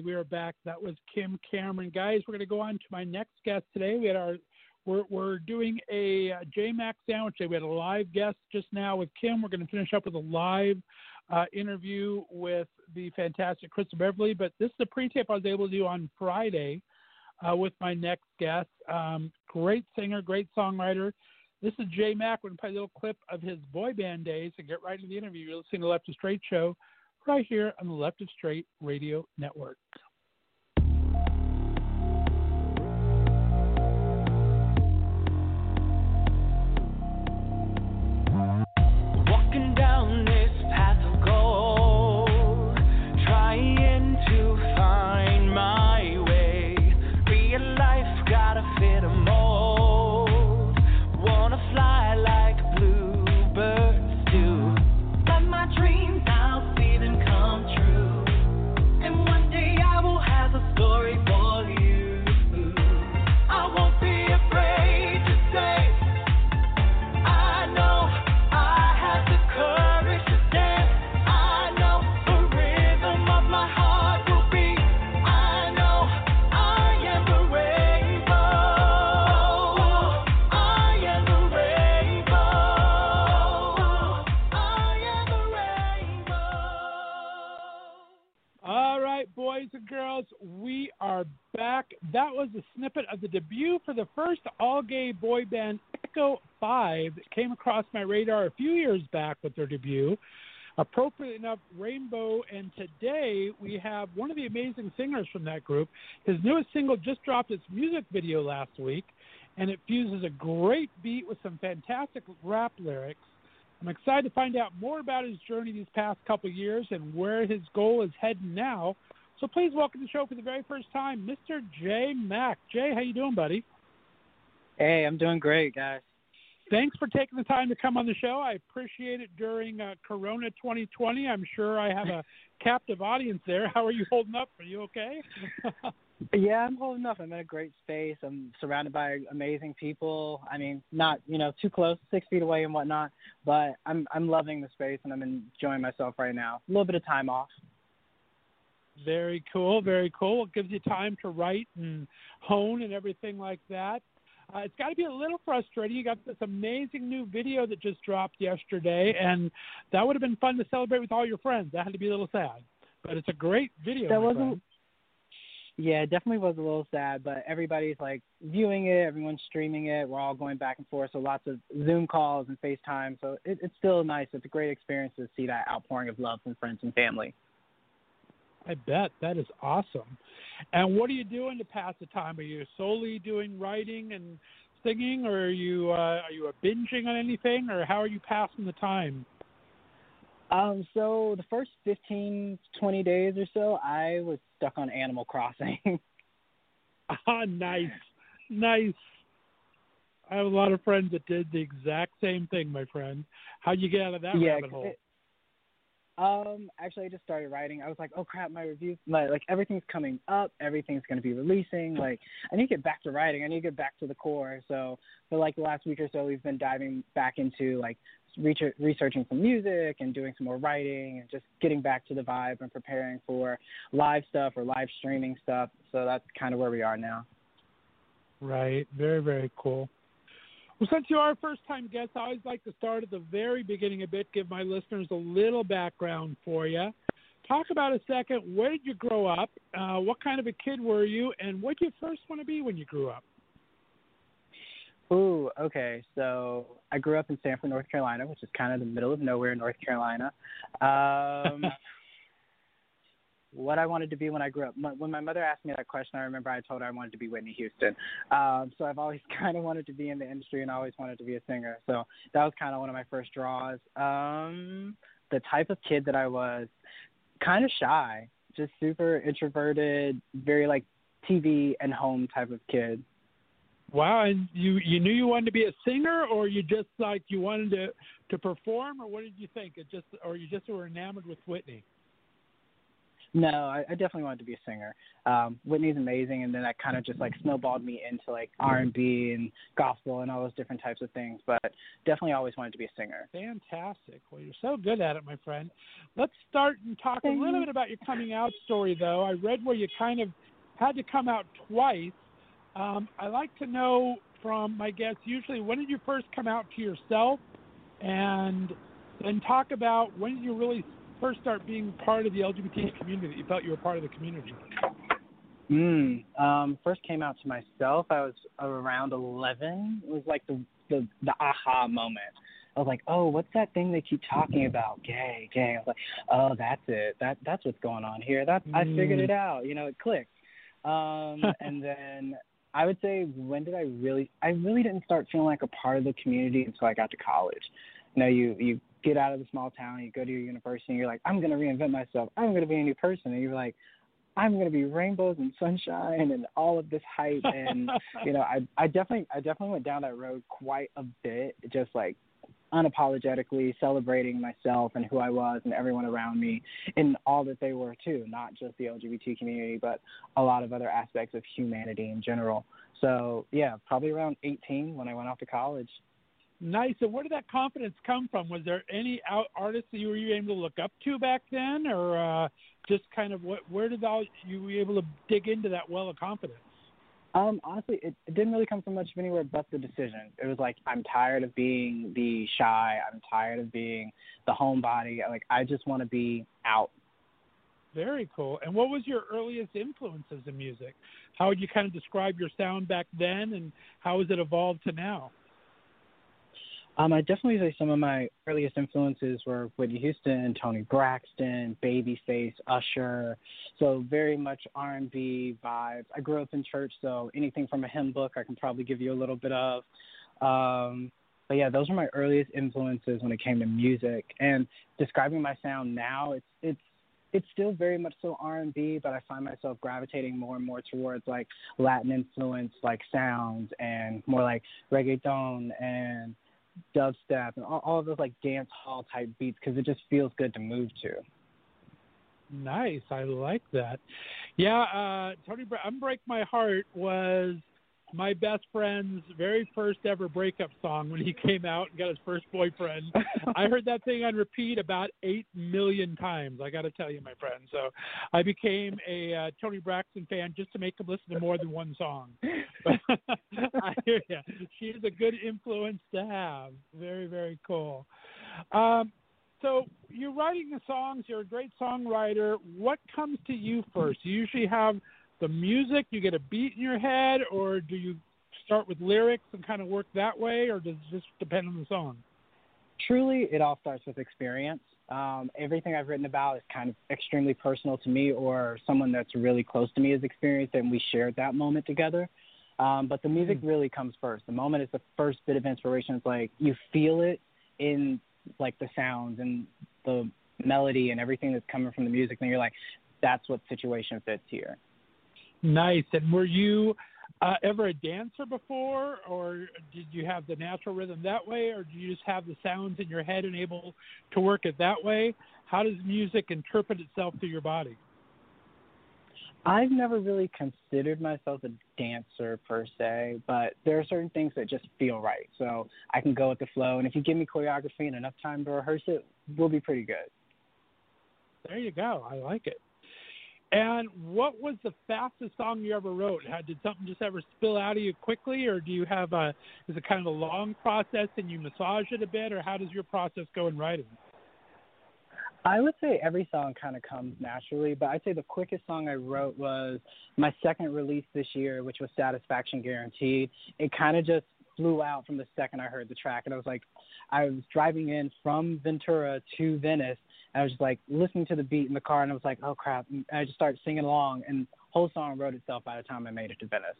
We are back. That was Kim Cameron. Guys, we're going to go on to my next guest today. We had our we're, we're doing a uh, J Mac sandwich day. We had a live guest just now with Kim. We're going to finish up with a live uh, interview with the fantastic Krista Beverly. But this is a pre-tape I was able to do on Friday uh, with my next guest. Um, great singer, great songwriter. This is J Mac. We're going to play a little clip of his boy band days and get right into the interview. You're listening to Left of Straight Show right here on the Left of Straight Radio Network. Fellas, we are back. That was a snippet of the debut for the first all gay boy band, Echo 5. It came across my radar a few years back with their debut. Appropriately enough, Rainbow, and today we have one of the amazing singers from that group. His newest single just dropped its music video last week, and it fuses a great beat with some fantastic rap lyrics. I'm excited to find out more about his journey these past couple years and where his goal is heading now. So please welcome to the show for the very first time, Mr. Jay Mack. Jay, how you doing, buddy? Hey, I'm doing great, guys. Thanks for taking the time to come on the show. I appreciate it during uh, Corona 2020. I'm sure I have a <laughs> captive audience there. How are you holding up? Are you okay? <laughs> yeah, I'm holding up. I'm in a great space. I'm surrounded by amazing people. I mean, not you know too close, six feet away and whatnot, but I'm I'm loving the space and I'm enjoying myself right now. A little bit of time off. Very cool, very cool. It gives you time to write and hone and everything like that. Uh, it's got to be a little frustrating. You got this amazing new video that just dropped yesterday, and that would have been fun to celebrate with all your friends. That had to be a little sad, but it's a great video. That wasn't. Friend. Yeah, it definitely was a little sad, but everybody's like viewing it, everyone's streaming it. We're all going back and forth, so lots of Zoom calls and FaceTime. So it, it's still nice. It's a great experience to see that outpouring of love from friends and family. I bet that is awesome. And what are you doing to pass the time? Are you solely doing writing and singing, or are you uh, are you binging on anything, or how are you passing the time? Um, so the first 15, 20 days or so, I was stuck on Animal Crossing. <laughs> ah, nice, nice. I have a lot of friends that did the exact same thing, my friend. How'd you get out of that yeah, rabbit hole? It, um, actually, I just started writing. I was like, oh crap, my reviews, my like everything's coming up, everything's going to be releasing. Like, I need to get back to writing. I need to get back to the core. So for like the last week or so, we've been diving back into like researching some music and doing some more writing and just getting back to the vibe and preparing for live stuff or live streaming stuff. So that's kind of where we are now. Right. Very very cool. Well, since you are a first time guest, I always like to start at the very beginning a bit, give my listeners a little background for you. Talk about a second. Where did you grow up? Uh, what kind of a kid were you? And what did you first want to be when you grew up? Ooh, okay. So I grew up in Sanford, North Carolina, which is kind of the middle of nowhere in North Carolina. Um, <laughs> what I wanted to be when I grew up. When my mother asked me that question, I remember I told her I wanted to be Whitney Houston. Um, so I've always <laughs> kind of wanted to be in the industry and always wanted to be a singer. So that was kind of one of my first draws. Um, the type of kid that I was, kind of shy, just super introverted, very like TV and home type of kid. Wow, and you you knew you wanted to be a singer, or you just like you wanted to to perform, or what did you think? It just, or you just were enamored with Whitney? No, I, I definitely wanted to be a singer. Um, Whitney's amazing, and then that kind of just like snowballed me into like R and B and gospel and all those different types of things. But definitely always wanted to be a singer. Fantastic. Well, you're so good at it, my friend. Let's start and talk a little bit about your coming out story, though. I read where you kind of had to come out twice. Um, I like to know from my guests usually when did you first come out to yourself, and then talk about when did you really first start being part of the LGBT community? that You felt you were part of the community. Mm, um, first came out to myself. I was around 11. It was like the the the aha moment. I was like, oh, what's that thing they keep talking about? Gay, gay. I was like, oh, that's it. That that's what's going on here. That mm. I figured it out. You know, it clicked. Um, <laughs> and then I would say, when did I really? I really didn't start feeling like a part of the community until I got to college. You know, you you get out of the small town, you go to your university, and you're like, I'm going to reinvent myself. I'm going to be a new person. And you're like, I'm going to be rainbows and sunshine and all of this hype. And <laughs> you know, I I definitely I definitely went down that road quite a bit, just like unapologetically celebrating myself and who I was and everyone around me and all that they were too, not just the LGBT community, but a lot of other aspects of humanity in general. So yeah, probably around 18 when I went off to college. Nice. And where did that confidence come from? Was there any out artists that you were able to look up to back then, or uh, just kind of what? Where did all you were able to dig into that well of confidence? Um, honestly, it, it didn't really come from much of anywhere but the decision. It was like I'm tired of being the shy. I'm tired of being the homebody. Like I just want to be out Very cool. And what was your earliest influences in music? How would you kind of describe your sound back then, and how has it evolved to now? Um, I definitely say some of my earliest influences were Whitney Houston, Toni Braxton, Babyface, Usher. So very much R&B vibes. I grew up in church, so anything from a hymn book I can probably give you a little bit of. Um, but yeah, those are my earliest influences when it came to music. And describing my sound now, it's it's it's still very much so R&B, but I find myself gravitating more and more towards like Latin influence, like sounds, and more like reggaeton and dubstep and all, all those like dance hall type beats because it just feels good to move to. Nice, I like that. Yeah, uh, Toni, "Unbreak My Heart" was my best friend's very first ever breakup song when he came out and got his first boyfriend. <laughs> I heard that thing on repeat about eight million times. I got to tell you, my friend. So I became a uh, Toni Braxton fan just to make him listen to more than one song. <laughs> I hear you. She's a good influence to have. Very, very cool. Um, so you're writing the songs. You're a great songwriter. What comes to you first? You usually have the music? You get a beat in your head, or do you start with lyrics and kind of work that way, or does it just depend on the song? Truly, it all starts with experience. Um, everything I've written about is kind of extremely personal to me, or someone that's really close to me has experienced it, and we shared that moment together. Um, but the music mm. really comes first. The moment is the first bit of inspiration. It's like you feel it in like the sounds and the melody and everything that's coming from the music, and you're like, that's what situation fits here. Nice. And were you uh, ever a dancer before, or did you have the natural rhythm that way, or do you just have the sounds in your head and able to work it that way? How does music interpret itself through your body? I've never really considered myself a dancer per se, but there are certain things that just feel right. So I can go with the flow, and if you give me choreography and enough time to rehearse it, we'll be pretty good. There you go. I like it. And what was the fastest song you ever wrote? Did something just ever spill out of you quickly, or do you have a? Is it kind of a long process and you massage it a bit, or how does your process go in writing? I would say every song kind of comes naturally, but I'd say the quickest song I wrote was my second release this year, which was Satisfaction Guaranteed. It kind of just flew out from the second I heard the track, and I was like, I was driving in from Ventura to Venice, I was just like listening to the beat in the car, and I was like, "Oh crap!" And I just started singing along, and whole song wrote itself by the time I made it to Venice.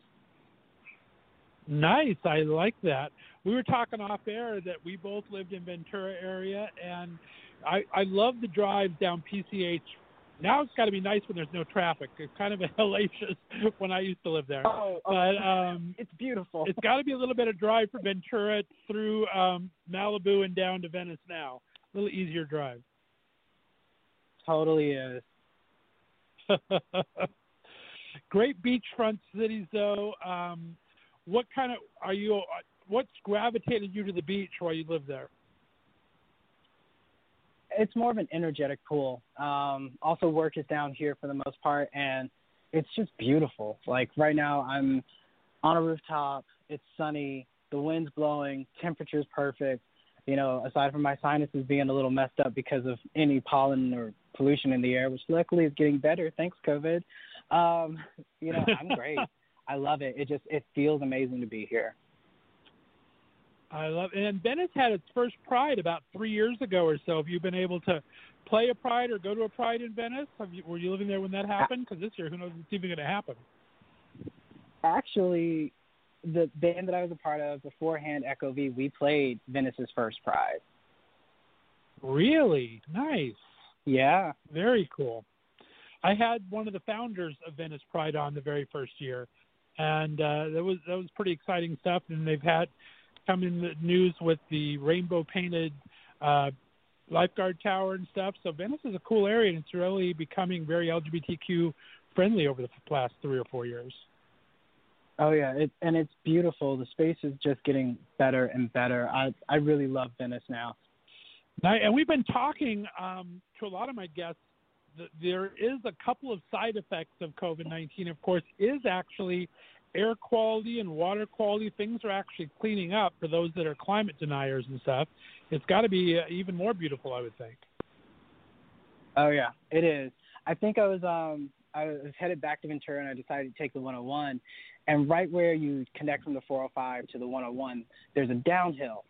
Nice, I like that. We were talking off air that we both lived in Ventura area, and I I love the drive down PCH. Now it's got to be nice when there's no traffic. It's kind of a <laughs> hellacious when I used to live there. Oh, oh but um, it's beautiful. It's got to be a little bit of drive from Ventura through um, Malibu and down to Venice now. A little easier drive totally is. <laughs> Great beachfront cities, though. Um, what kind of are you? What's gravitated you to the beach while you live there? It's more of an energetic pool. Um, also, work is down here for the most part, and it's just beautiful. Like right now, I'm on a rooftop. It's sunny. The wind's blowing. Temperature's perfect you know, aside from my sinuses being a little messed up because of any pollen or pollution in the air, which luckily is getting better thanks COVID. Um, <laughs> you know, I'm great. I love it. It just it feels amazing to be here. I love it. And Venice had its first Pride about three years ago or so. Have you been able to play a Pride or go to a Pride in Venice? Have you, were you living there when that happened? Because this year, who knows if it's even going to happen? Actually, the band that I was a part of beforehand, Echo V, we played Venice's first Pride. Really nice. Yeah. Very cool. I had one of the founders of Venice Pride on the very first year, and uh, that was that was pretty exciting stuff. And they've had come in the news with the rainbow painted uh, lifeguard tower and stuff. So Venice is a cool area, and it's really becoming very LGBTQ friendly over the last three or four years. Oh yeah, it, and it's beautiful. The space is just getting better and better. I I really love Venice now. And we've been talking um, to a lot of my guests. There is a couple of side effects of COVID nineteen. Of course, is actually air quality and water quality. Things are actually cleaning up for those that are climate deniers and stuff. It's got to be uh, even more beautiful, I would think. Oh yeah, it is. I think I was um I was headed back to Ventura and I decided to take the 101. And right where you connect from the 405 to the 101, there's a downhill.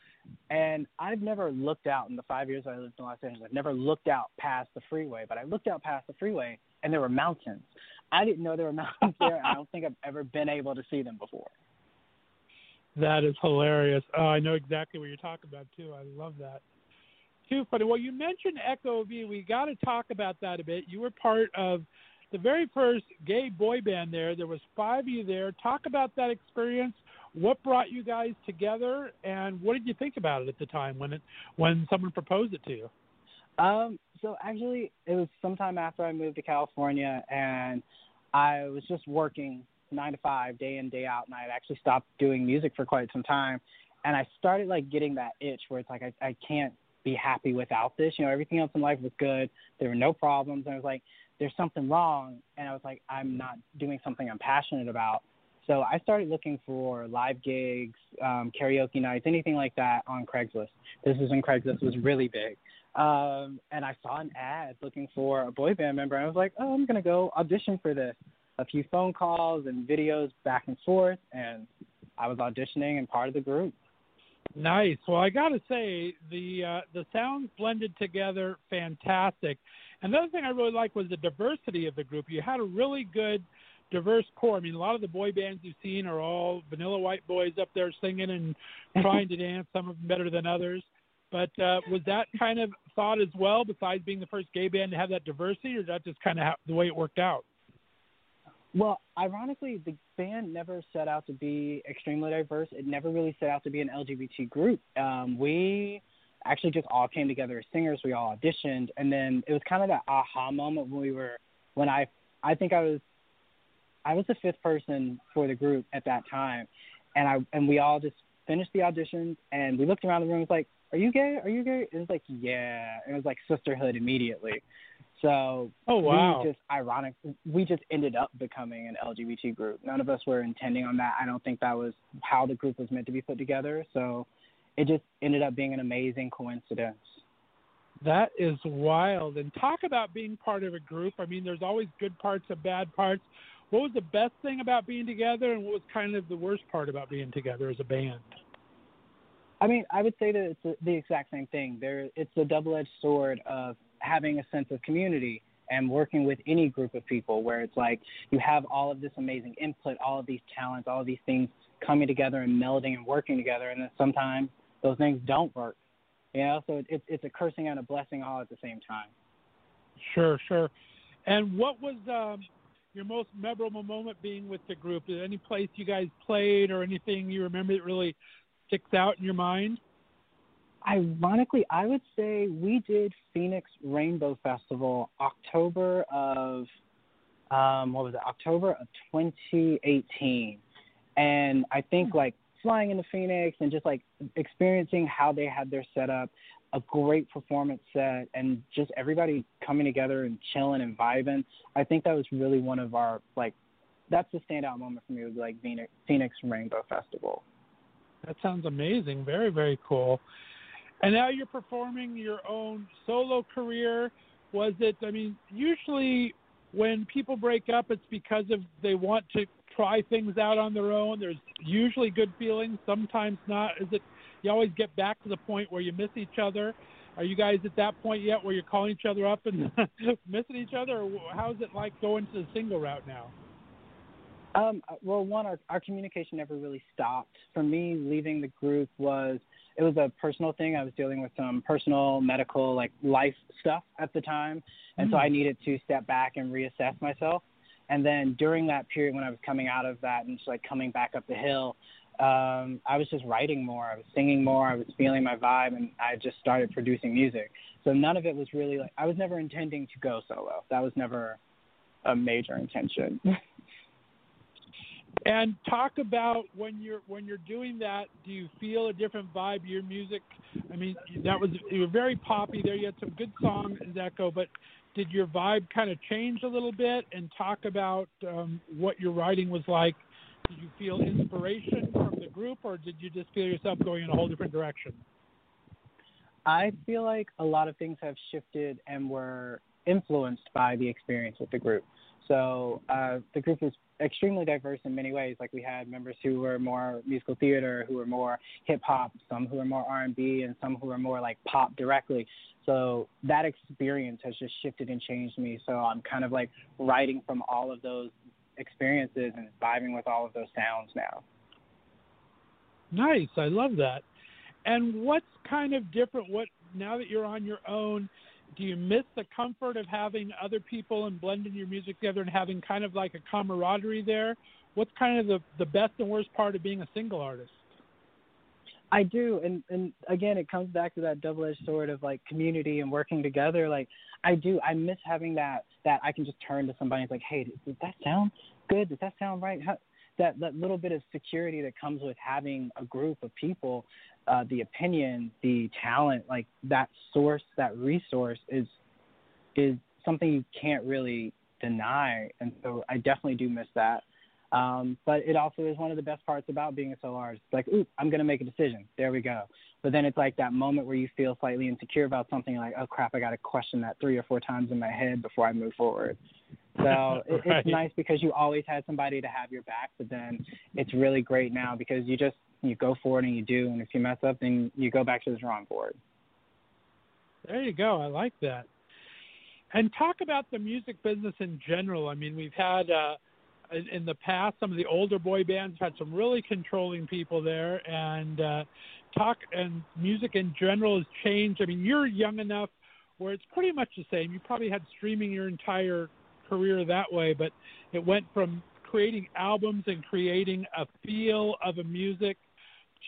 And I've never looked out in the five years I lived in Los Angeles. I've never looked out past the freeway, but I looked out past the freeway and there were mountains. I didn't know there were <laughs> mountains there. I don't think I've ever been able to see them before. That is hilarious. Oh, I know exactly what you're talking about too. I love that. Too funny. Well, you mentioned Echo V. We got to talk about that a bit. You were part of the very first gay boy band there. There was five of you there. Talk about that experience. What brought you guys together, and what did you think about it at the time when it when someone proposed it to you? Um, so actually, it was sometime after I moved to California, and I was just working nine to five, day in day out, and I had actually stopped doing music for quite some time, and I started like getting that itch where it's like I I can't be happy without this. You know, everything else in life was good. There were no problems, and I was like, there's something wrong, and I was like, I'm not doing something I'm passionate about. So I started looking for live gigs, um, karaoke nights, anything like that on Craigslist. This is when Craigslist was really big. Um, and I saw an ad looking for a boy band member. And I was like, oh, I'm going to go audition for this. A few phone calls and videos back and forth, and I was auditioning and part of the group. Nice. Well, I got to say the uh, the sounds blended together fantastic. Another thing I really liked was the diversity of the group. You had a really good diverse core. I mean, a lot of the boy bands you've seen are all vanilla white boys up there singing and <laughs> trying to dance. Some of them better than others. But uh, was that kind of thought as well, besides being the first gay band to have that diversity, or is that just kind of how, the way it worked out? Well, ironically, the band never set out to be extremely diverse. It never really set out to be an LGBT group. Um, we actually just all came together as singers. We all auditioned, and then it was kind of that aha moment when we were when I I think I was I was the fifth person for the group at that time, and I and we all just finished the auditions, and we looked around the room. It was like, "Are you gay? Are you gay?" It was like, "Yeah." And it was like sisterhood immediately. So oh wow, just ironic. We just ended up becoming an LGBT group. None of us were intending on that. I don't think that was how the group was meant to be put together. So it just ended up being an amazing coincidence. That is wild. And talk about being part of a group. I mean, there's always good parts and bad parts. What was the best thing about being together, and what was kind of the worst part about being together as a band? I mean, I would say that it's the exact same thing. There, it's a double-edged sword of having a sense of community and working with any group of people, where it's like you have all of this amazing input, all of these talents, all of these things coming together and melding and working together, and then sometimes those things don't work. You know, so it's it's a cursing and a blessing all at the same time. Sure, sure. And what was um, your most memorable moment being with the group? Is any place you guys played or anything you remember that really sticks out in your mind? Ironically, I would say we did Phoenix Rainbow Festival October of um, what was it? October of 2018, and I think like flying into Phoenix and just like experiencing how they had their setup, a great performance set, and just everybody coming together and chilling and vibing. I think that was really one of our like that's the standout moment for me was like Phoenix, Phoenix Rainbow Festival. That sounds amazing. Very very cool. And now you're performing your own solo career. Was it? I mean, usually when people break up, it's because of they want to try things out on their own. There's usually good feelings, sometimes not. Is it you always get back to the point where you miss each other? Are you guys at that point yet where you're calling each other up and <laughs> missing each other? Or how's it like going to the single route now? Um, well, one, our, our communication never really stopped. For me, leaving the group was it was a personal thing. I was dealing with some personal, medical, like life stuff at the time, and mm. so I needed to step back and reassess myself. And then during that period when I was coming out of that and just like coming back up the hill, um, I was just writing more. I was singing more. I was feeling my vibe, and I just started producing music. So none of it was really like I was never intending to go solo. That was never a major intention. <laughs> and talk about when you're when you're doing that. Do you feel a different vibe? Your music. I mean, that was you were very poppy there. You had some good songs, Echo, but did your vibe kind of change a little bit? And talk about um, what your writing was like. Did you feel inspiration from the group, or did you just feel yourself going in a whole different direction? I feel like a lot of things have shifted and were influenced by the experience with the group. So uh, the group is extremely diverse in many ways. Like we had members who were more musical theater, who were more hip hop, some who were more R and B, and some who were more like pop directly. So that experience has just shifted and changed me. So I'm kind of like writing from all of those experiences and vibing with all of those sounds now. Nice, I love that. And what's kind of different? What now that you're on your own? do you miss the comfort of having other people and blending your music together and having kind of like a camaraderie there? What's kind of the the best and worst part of being a single artist? I do, and and again, it comes back to that double-edged sword of like community and working together. Like I do, I miss having that that I can just turn to somebody and like, hey, does that sound good? Does that sound right? How, that that little bit of security that comes with having a group of people uh, the opinion, the talent, like that source, that resource is is something you can't really deny, and so I definitely do miss that. Um, but it also is one of the best parts about being a solo artist. It's like, ooh, I'm gonna make a decision. There we go. But then it's like that moment where you feel slightly insecure about something, like, oh crap, I got to question that three or four times in my head before I move forward. So <laughs> it, it's nice because you always had somebody to have your back, but then it's really great now because you just you go for it and you do, and if you mess up, then you go back to the drawing board. There you go. I like that. And talk about the music business in general. I mean, we've had uh, in the past some of the older boy bands had some really controlling people there, and uh, talk and music in general has changed. I mean, you're young enough where it's pretty much the same. You probably had streaming your entire career that way, but it went from creating albums and creating a feel of a music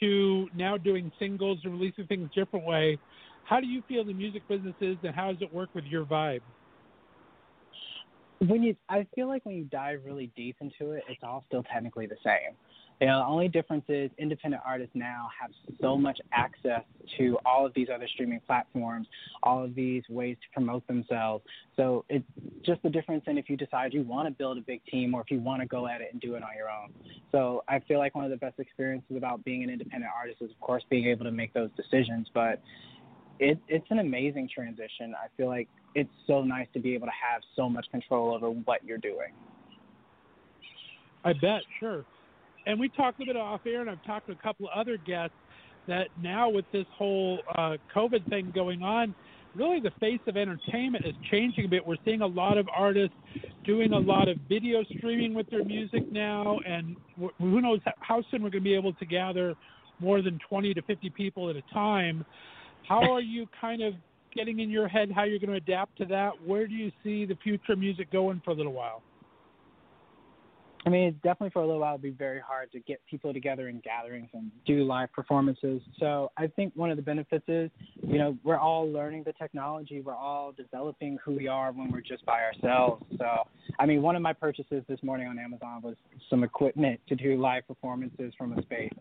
to now doing singles and releasing things different way. How do you feel the music business is, and how does it work with your vibe? When you, I feel like when you dive really deep into it, it's all still technically the same. You know, the only difference is independent artists now have so much access to all of these other streaming platforms, all of these ways to promote themselves. So it's just the difference in if you decide you want to build a big team or if you want to go at it and do it on your own. So I feel like one of the best experiences about being an independent artist is, of course, being able to make those decisions. But it, it's an amazing transition. I feel like it's so nice to be able to have so much control over what you're doing. I bet, sure. And we talked a bit off air, and I've talked to a couple of other guests that now with this whole uh, COVID thing going on, really the face of entertainment is changing a bit. We're seeing a lot of artists doing a lot of video streaming with their music now, and who knows how soon we're going to be able to gather more than 20 to 50 people at a time. How are you kind of getting in your head how you're going to adapt to that? Where do you see the future of music going for a little while? I mean, definitely for a little while it'll be very hard to get people together in gatherings and do live performances. So I think one of the benefits is, you know, we're all learning the technology. We're all developing who we are when we're just by ourselves. So, I mean, one of my purchases this morning on Amazon was some equipment to do live performances from a space.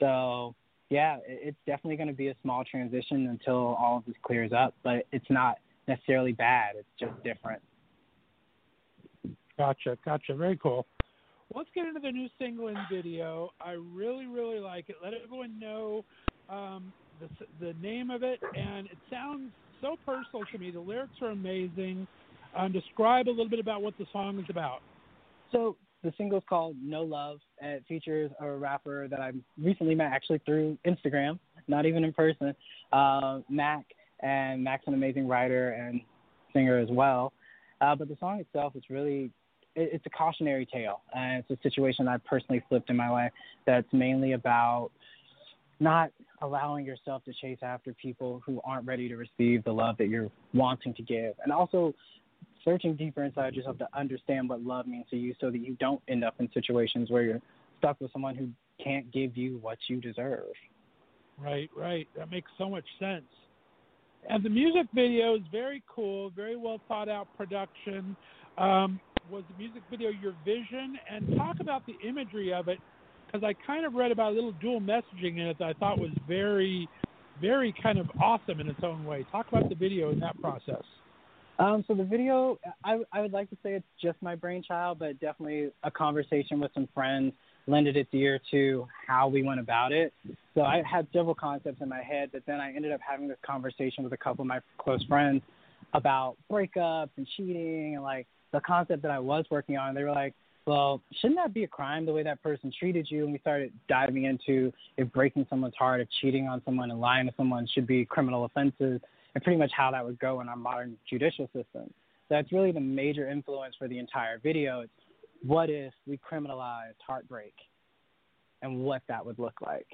So, yeah, it's definitely going to be a small transition until all of this clears up, but it's not necessarily bad. It's just different. Gotcha, gotcha. Very cool let's get into the new single and video. I really, really like it. Let everyone know um, the, the name of it, and it sounds so personal to me. The lyrics are amazing. Um, describe a little bit about what the song is about. So the single's called No Love. And it features a rapper that I recently met actually through Instagram, not even in person, uh, Mac. And Mac's an amazing writer and singer as well. Uh, but the song itself is really it's a cautionary tale, and it's a situation I've personally flipped in my life that's mainly about not allowing yourself to chase after people who aren't ready to receive the love that you're wanting to give, and also searching deeper inside yourself to understand what love means to you, so that you don't end up in situations where you're stuck with someone who can't give you what you deserve. Right, right. That makes so much sense. And the music video is very cool, very well thought out production. Um, was the music video your vision? And talk about the imagery of it, because I kind of read about a little dual messaging in it that I thought was very, very kind of awesome in its own way. Talk about the video in that process. Um, so the video, I, I would like to say it's just my brainchild, but definitely a conversation with some friends lended its ear to how we went about it. So I had several concepts in my head, but then I ended up having this conversation with a couple of my close friends about breakups and cheating and like the concept that I was working on. They were like, well, shouldn't that be a crime the way that person treated you? And we started diving into if breaking someone's heart, if cheating on someone and lying to someone should be criminal offenses, and pretty much how that would go in our modern judicial system. So that's really the major influence for the entire video. It's what if we criminalized heartbreak and what that would look like.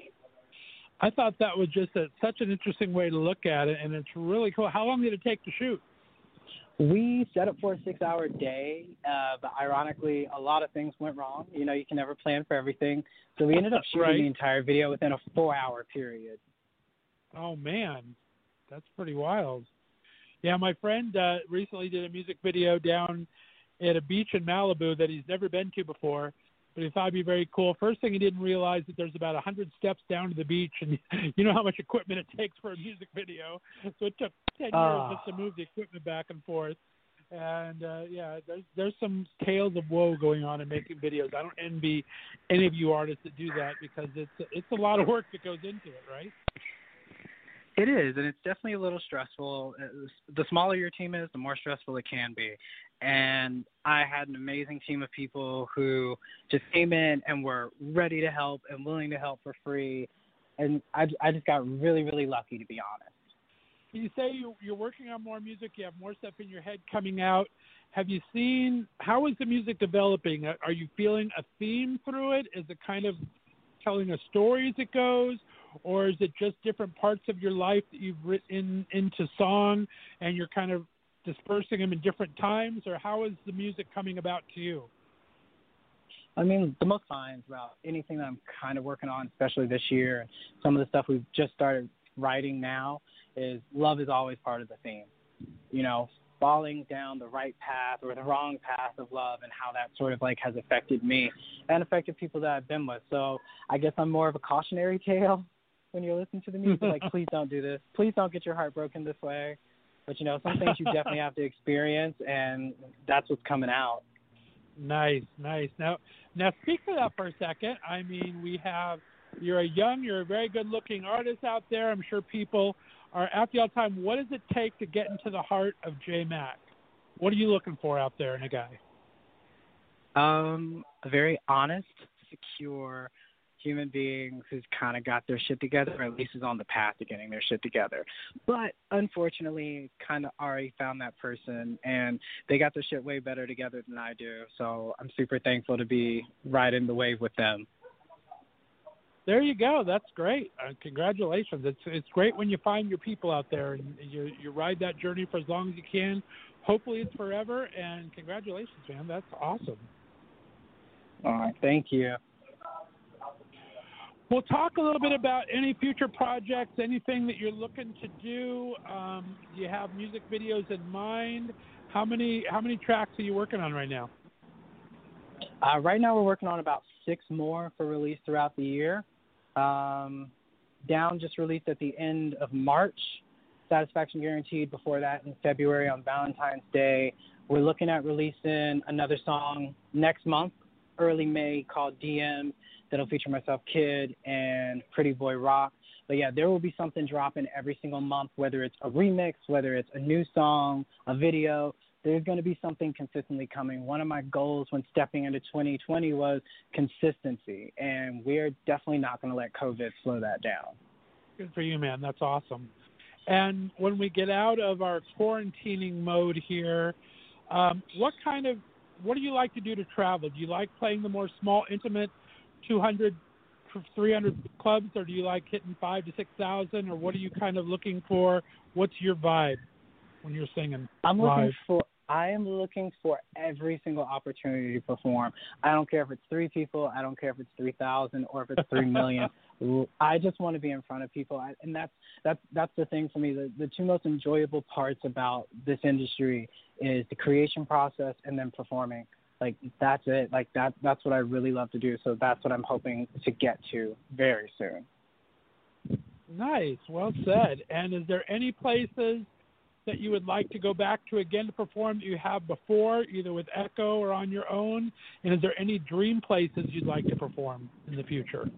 I thought that was just a, such an interesting way to look at it, and it's really cool. How long did it take to shoot? We set up for a six hour day, uh, but ironically, a lot of things went wrong. You know, you can never plan for everything. So we ended up shooting right. the entire video within a four hour period. Oh, man. That's pretty wild. Yeah, my friend uh, recently did a music video down at a beach in Malibu that he's never been to before, but he thought it'd be very cool. First thing he didn't realize that there's about a hundred steps down to the beach, and <laughs> you know how much equipment it takes for a music video. So it took ten years Ah. just to move the equipment back and forth. And uh, yeah, there's there's some tales of woe going on in making videos. I don't envy any of you artists that do that because it's it's a lot of work that goes into it, right? It is, and it's definitely a little stressful. Uh, The smaller your team is, the more stressful it can be. And I had an amazing team of people who just came in and were ready to help and willing to help for free. And I, I just got really, really lucky, to be honest. You say you, you're working on more music. You have more stuff in your head coming out. Have you seen how is the music developing? Are you feeling a theme through it? Is it kind of telling a story as it goes, or is it just different parts of your life that you've written into song and you're kind of dispersing them in different times, or how is the music coming about to you? I mean, the most fun about anything that I'm kind of working on, especially this year, and some of the stuff we've just started writing now, is love is always part of the theme. You know, falling down the right path or the wrong path of love, and how that sort of like has affected me and affected people that I've been with. So I guess I'm more of a cautionary tale when you're listening to the <laughs> music. like, please don't do this. Please don't get your heart broken this way. But you know, some things you definitely have to experience, and that's what's coming out. Nice, nice. Now, now speak to that for a second. I mean, we have you're a young, you're a very good-looking artist out there. I'm sure people are after you all time. What does it take to get into the heart of J Mac? What are you looking for out there in a guy? Um, a very honest, secure human beings who's kind of got their shit together, or at least is on the path to getting their shit together. But unfortunately, kind of already found that person, and they got their shit way better together than I do. So I'm super thankful to be riding the wave with them. There you go. That's great. Uh, congratulations. It's it's great when you find your people out there and you you ride that journey for as long as you can. Hopefully it's forever. And congratulations, man. That's awesome. All right, thank you. We'll talk a little bit about any future projects, anything that you're looking to do. Um, do you have music videos in mind? How many how many tracks are you working on right now? Uh, right now, we're working on about six more for release throughout the year. Um, Down just released at the end of March. Satisfaction Guaranteed before that in February on Valentine's Day. We're looking at releasing another song next month, early May, called DM, that'll feature myself, Kid, and Pretty Boy Rock. But yeah, there will be something dropping every single month, whether it's a remix, whether it's a new song, a video. There's going to be something consistently coming. One of my goals when stepping into 2020 was consistency, and we're definitely not going to let COVID slow that down. Good for you, man. That's awesome. And when we get out of our quarantining mode here, um, what kind of what do you like to do to travel? Do you like playing the more small, intimate, 200, 300 clubs, or do you like hitting five to six thousand, or what are you kind of looking for? What's your vibe when you're singing I'm live? looking for I am looking for every single opportunity to perform. I don't care if it's three people, I don't care if it's three thousand or if it's three million. <laughs> I just want to be in front of people, I, and that's that's that's the thing for me. The the two most enjoyable parts about this industry is the creation process and then performing. Like that's it. Like that that's what I really love to do. So that's what I'm hoping to get to very soon. Nice, well said. And is there any places that you would like to go back to again to perform that you have before, either with Echo or on your own? And is there any dream places you'd like to perform in the future?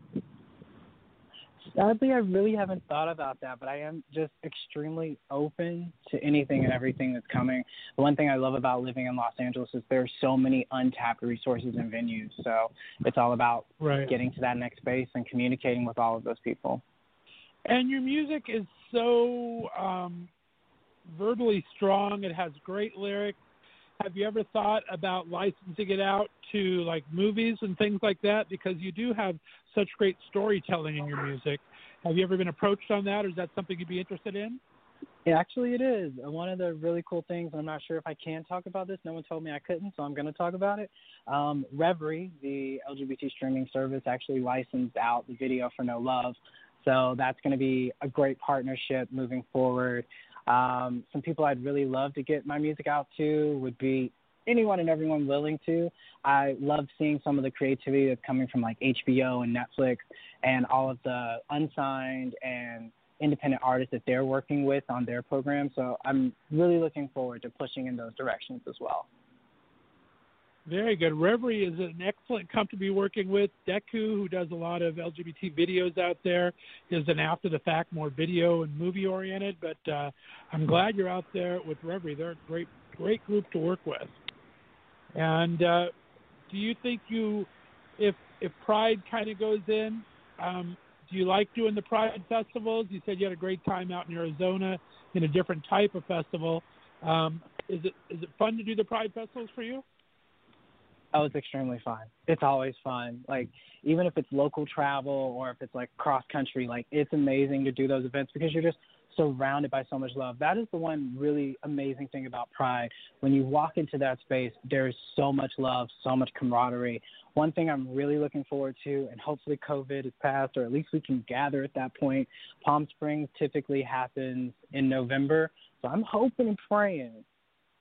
Sadly, I really haven't thought about that, but I am just extremely open to anything and everything that's coming. The one thing I love about living in Los Angeles is there's so many untapped resources and venues. So it's all about right. getting to that next space and communicating with all of those people. And your music is so um, verbally strong. It has great lyrics. Have you ever thought about licensing it out to like movies and things like that? Because you do have such great storytelling in your music. Have you ever been approached on that, or is that something you'd be interested in? Yeah, actually, it is. One of the really cool things, I'm not sure if I can talk about this. No one told me I couldn't, so I'm going to talk about it. Um, Revry, the LGBT streaming service, actually licensed out the video for No Love. So that's going to be a great partnership moving forward. Um, some people I'd really love to get my music out to would be anyone and everyone willing to. I love seeing some of the creativity that's coming from like HBO and Netflix and all of the unsigned and independent artists that they're working with on their program. So I'm really looking forward to pushing in those directions as well. Very good. Revry is an excellent company to be working with. Dekkoo, who does a lot of LGBT videos out there, is an after the fact, more video and movie oriented. But uh, I'm glad you're out there with Revry. They're a great, great group to work with. And uh, do you think you, if if Pride kind of goes in, um, do you like doing the Pride festivals? You said you had a great time out in Arizona in a different type of festival. Um, is it is it fun to do the Pride festivals for you? Oh, it's extremely fun. It's always fun. Like even if it's local travel or if it's like cross country, like it's amazing to do those events because you're just surrounded by so much love. That is the one really amazing thing about Pride. When you walk into that space, there's so much love, so much camaraderie. One thing I'm really looking forward to, and hopefully COVID is past, or at least we can gather at that point. Palm Springs typically happens in November, so I'm hoping and praying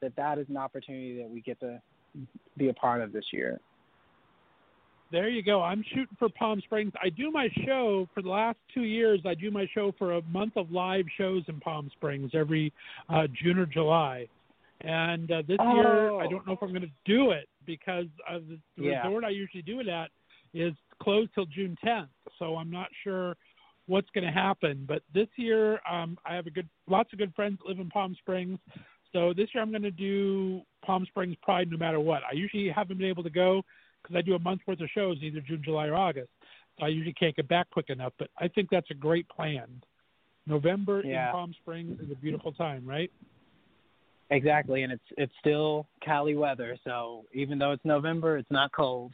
that that is an opportunity that we get to be a part of this year. There you go. I'm shooting for Palm Springs. I do my show for the last two years. I do my show for a month of live shows in Palm Springs every uh, June or July. And uh, this oh. year, I don't know if I'm going to do it because of the, yeah. resort I usually do it at is closed till June 10th. So I'm not sure what's going to happen. But this year, um, I have a good, lots of good friends that live in Palm Springs. So this year I'm going to do Palm Springs Pride no matter what. I usually haven't been able to go because I do a month's worth of shows either June, July, or August. So I usually can't get back quick enough. But I think that's a great plan. November yeah. in Palm Springs is a beautiful time, right? Exactly, and it's it's still Cali weather, so even though it's November, it's not cold.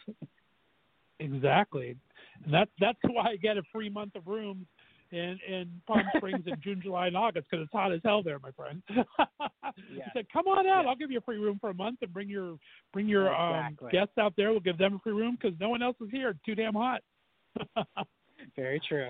Exactly, and that's that's why I get a free month of rooms in in Palm Springs in June, July, and August because it's hot as hell there, my friend. <laughs> yeah. He said, "Come on out. Yeah. I'll give you a free room for a month and bring your bring your exactly. um, guests out there. We'll give them a free room because no one else is here. It's too damn hot." <laughs> Very true.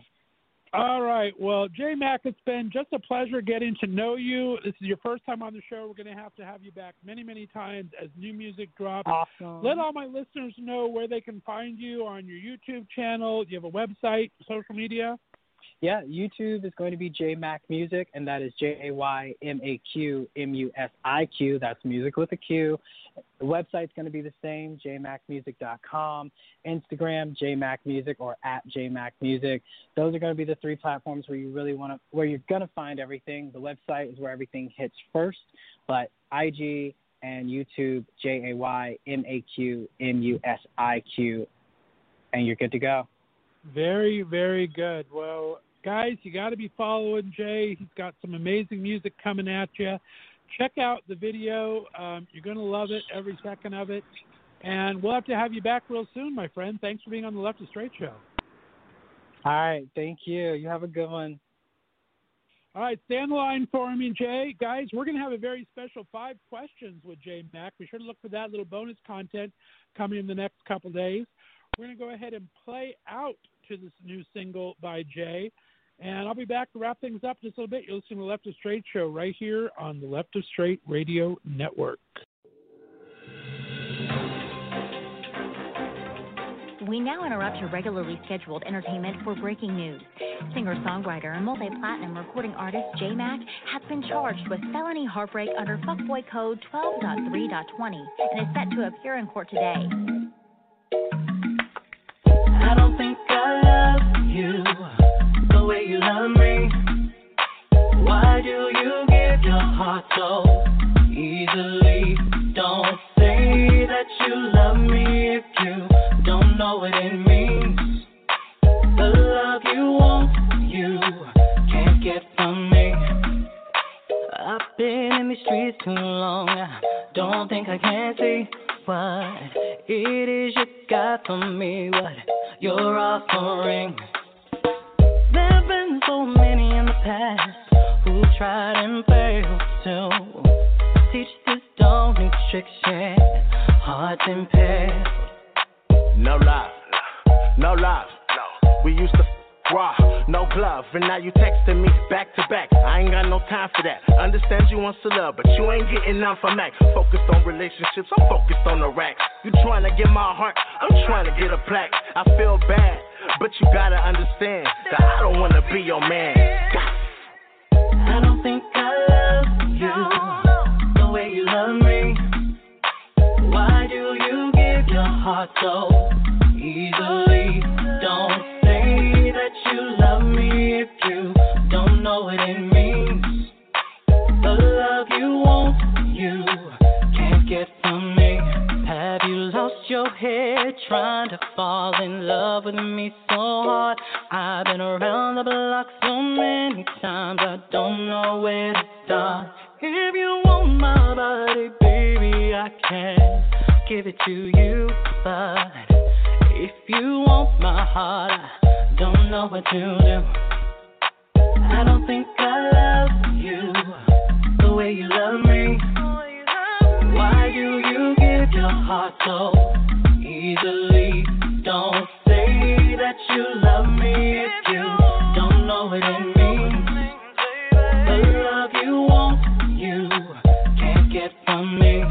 All right. Well, J Mac, it's been just a pleasure getting to know you. This is your first time on the show. We're going to have to have you back many, many times as new music drops. Awesome. Let all my listeners know where they can find you on your YouTube channel. Do you have a website, social media? Yeah, YouTube is going to be J Mac Music, and that is J A Y M A Q M U S I Q. That's music with a Q. The website's going to be the same, jmacmusic.com. Instagram, jmacmusic or at jmacmusic. Those are going to be the three platforms where you really want to, where you're going to find everything. The website is where everything hits first, but IG and YouTube, J A Y M A Q M U S I Q, and you're good to go. Very, very good. Well, guys, you got to be following Jay. He's got some amazing music coming at you. Check out the video. Um, you're going to love it, every second of it. And we'll have to have you back real soon, my friend. Thanks for being on the Left of Straight show. All right. Thank you. You have a good one. All right, stand the line for me, Jay. Guys, we're going to have a very special five questions with Jay Mack. Be sure to look for that little bonus content coming in the next couple days. We're going to go ahead and play out to this new single by Jay. And I'll be back to wrap things up just a little bit. You're listening to the Left of Straight show right here on the Left of Straight Radio Network. We now interrupt your regularly scheduled entertainment for breaking news. Singer songwriter and multi platinum recording artist J Mac has been charged with felony heartbreak under Fuckboy Code 12.3.20 and is set to appear in court today. Heart so easily. Don't say that you love me if you don't know what it means. The love you want, you can't get from me. I've been in these streets too long. I don't think I can see what it is you got from me, what you're offering. There've been so many in the past who tried and failed to teach this dog new tricks, yeah. Hearts impaired. No love, no love. We used to raw, no glove, and now you texting me back to back. I ain't got no time for that. Understand you want to love, but you ain't getting none from Mac. Focused on relationships, I'm focused on the racks. You trying to get my heart, I'm trying to get a plaque. I feel bad, but you gotta understand that I don't wanna be your man. Think I love you the way you love me. Why do you give your heart so easily? Don't say that you love me if you don't know what it means. The love you want, you your head trying to fall in love with me so hard? I've been around the block so many times, I don't know where to start. If you want my body, baby, I can give it to you. But if you want my heart, I don't know what to do. I don't think I love you the way you love me. Why do you give your heart so easily? Don't say that you love me if you don't know what it means. The love you want, you can't get from me.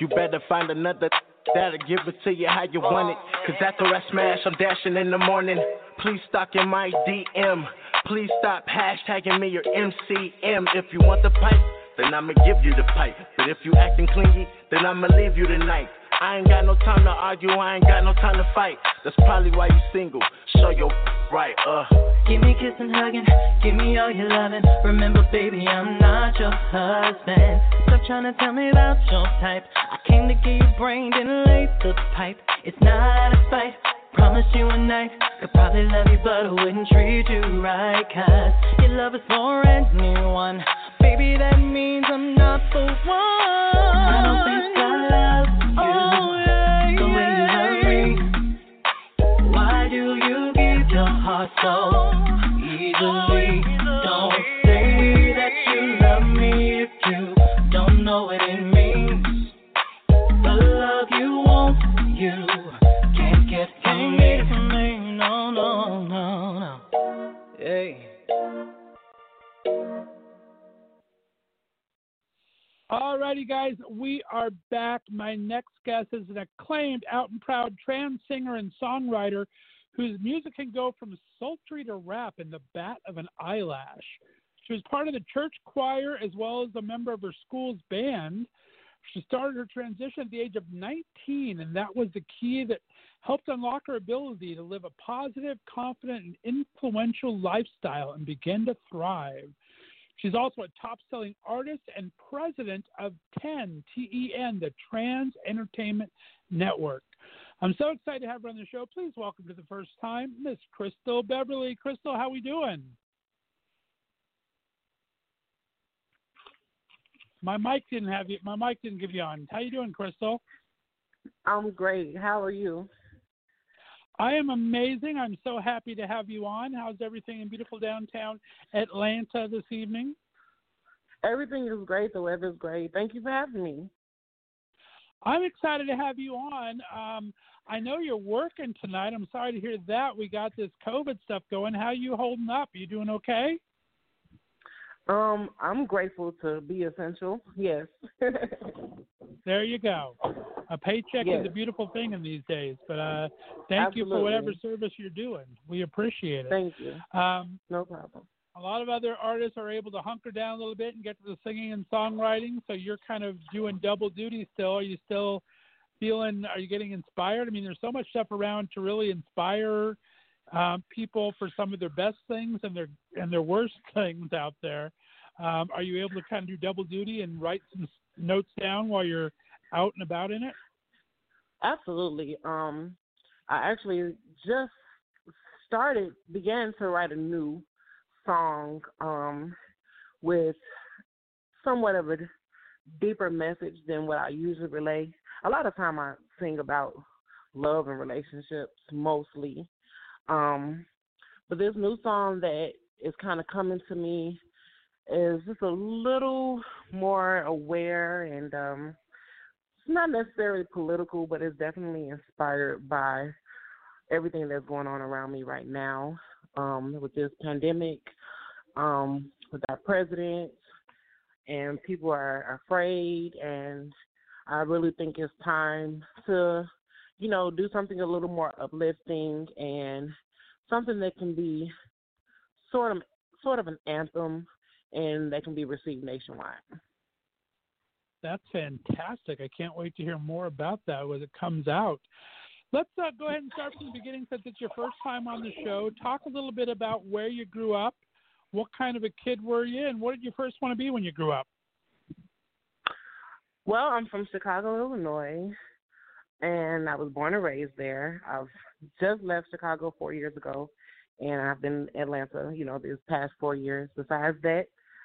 You better find another that'll give it to you how you want it. Cause after I smash, I'm dashing in the morning. Please stock in my DM. Please stop hashtagging me your MCM. If you want the pipe, then I'ma give you the pipe. But if you acting clingy, then I'ma leave you tonight. I ain't got no time to argue, I ain't got no time to fight. That's probably why you single. Show your right, uh. Give me kissing, hugging, give me all your loving. Remember, baby, I'm not your husband. Stop trying to tell me about your type. I came to get your brain, didn't laid the pipe. It's not out of spite. Promise you a night, could probably love you, but I wouldn't treat you right. Cause your love is for anyone. Baby, that means I'm not the one. Heart so easily? Don't say that you love me if you don't know what it means. The love you want, you can't get from me. From me. No, no, no, no. Hey. Alrighty, guys, we are back. My next guest is an acclaimed, out and proud trans singer and songwriter whose music can go from sultry to rap in the bat of an eyelash. She was part of the church choir as well as a member of her school's band. She started her transition at the age of 19, and that was the key that helped unlock her ability to live a positive, confident, and influential lifestyle and begin to thrive. She's also a top selling artist and president of 10 TEN, the Trans Entertainment Network. I'm so excited to have her on the show. Please welcome to the first time, Miss Crystal Beverly. Crystal, how we doing? My mic didn't have you. My mic didn't give you on. How you doing, Crystal? I'm great. How are you? I am amazing. I'm so happy to have you on. How's everything in beautiful downtown Atlanta this evening? Everything is great. The weather's great. Thank you for having me. I'm excited to have you on. Um, I know you're working tonight. I'm sorry to hear that. We got this COVID stuff going. How you holding up? Are you doing okay? Um, I'm grateful to be essential. Yes. <laughs> there you go. A paycheck Yes. is a beautiful thing in these days, but uh, thank you for whatever service you're doing. We appreciate it. Thank you. Um, No problem. a lot of other artists are able to hunker down a little bit and get to the singing and songwriting. So you're kind of doing double duty still. Are you still feeling? Are you getting inspired? I mean, there's so much stuff around to really inspire um, people for some of their best things and their and their worst <laughs> things out there. Um, are you able to kind of do double duty and write some notes down while you're out and about in it? Absolutely. Um, I actually just started began to write a new song um, with somewhat of a deeper message than what I usually relay. A lot of time I sing about love and relationships mostly. Um, but this new song that is kind of coming to me is just a little more aware and um, it's not necessarily political, but it's definitely inspired by everything that's going on around me right now um, with this pandemic, um, with our president, and people are afraid. And I really think it's time to, you know, do something a little more uplifting and something that can be sort of sort of an anthem and that can be received nationwide. That's fantastic. I can't wait to hear more about that when it comes out. Let's uh, go ahead and start from the beginning since it's your first time on the show. Talk a little bit about where you grew up. What kind of a kid were you, and what did you first want to be when you grew up? Well, I'm from Chicago, Illinois, and I was born and raised there. I've just left Chicago four years ago, and I've been in Atlanta, you know, these past four years. Besides that,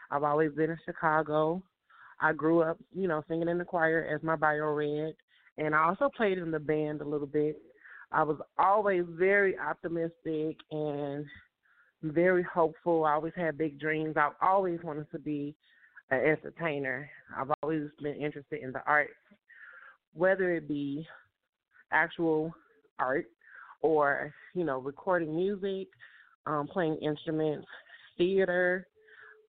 I've always been in Chicago. I grew up, you know, singing in the choir as my bio read, and I also played in the band a little bit. I was always very optimistic and very hopeful. I always had big dreams. I've always wanted to be an entertainer. I've always been interested in the arts, whether it be actual art or, you know, recording music, um, playing instruments, theater,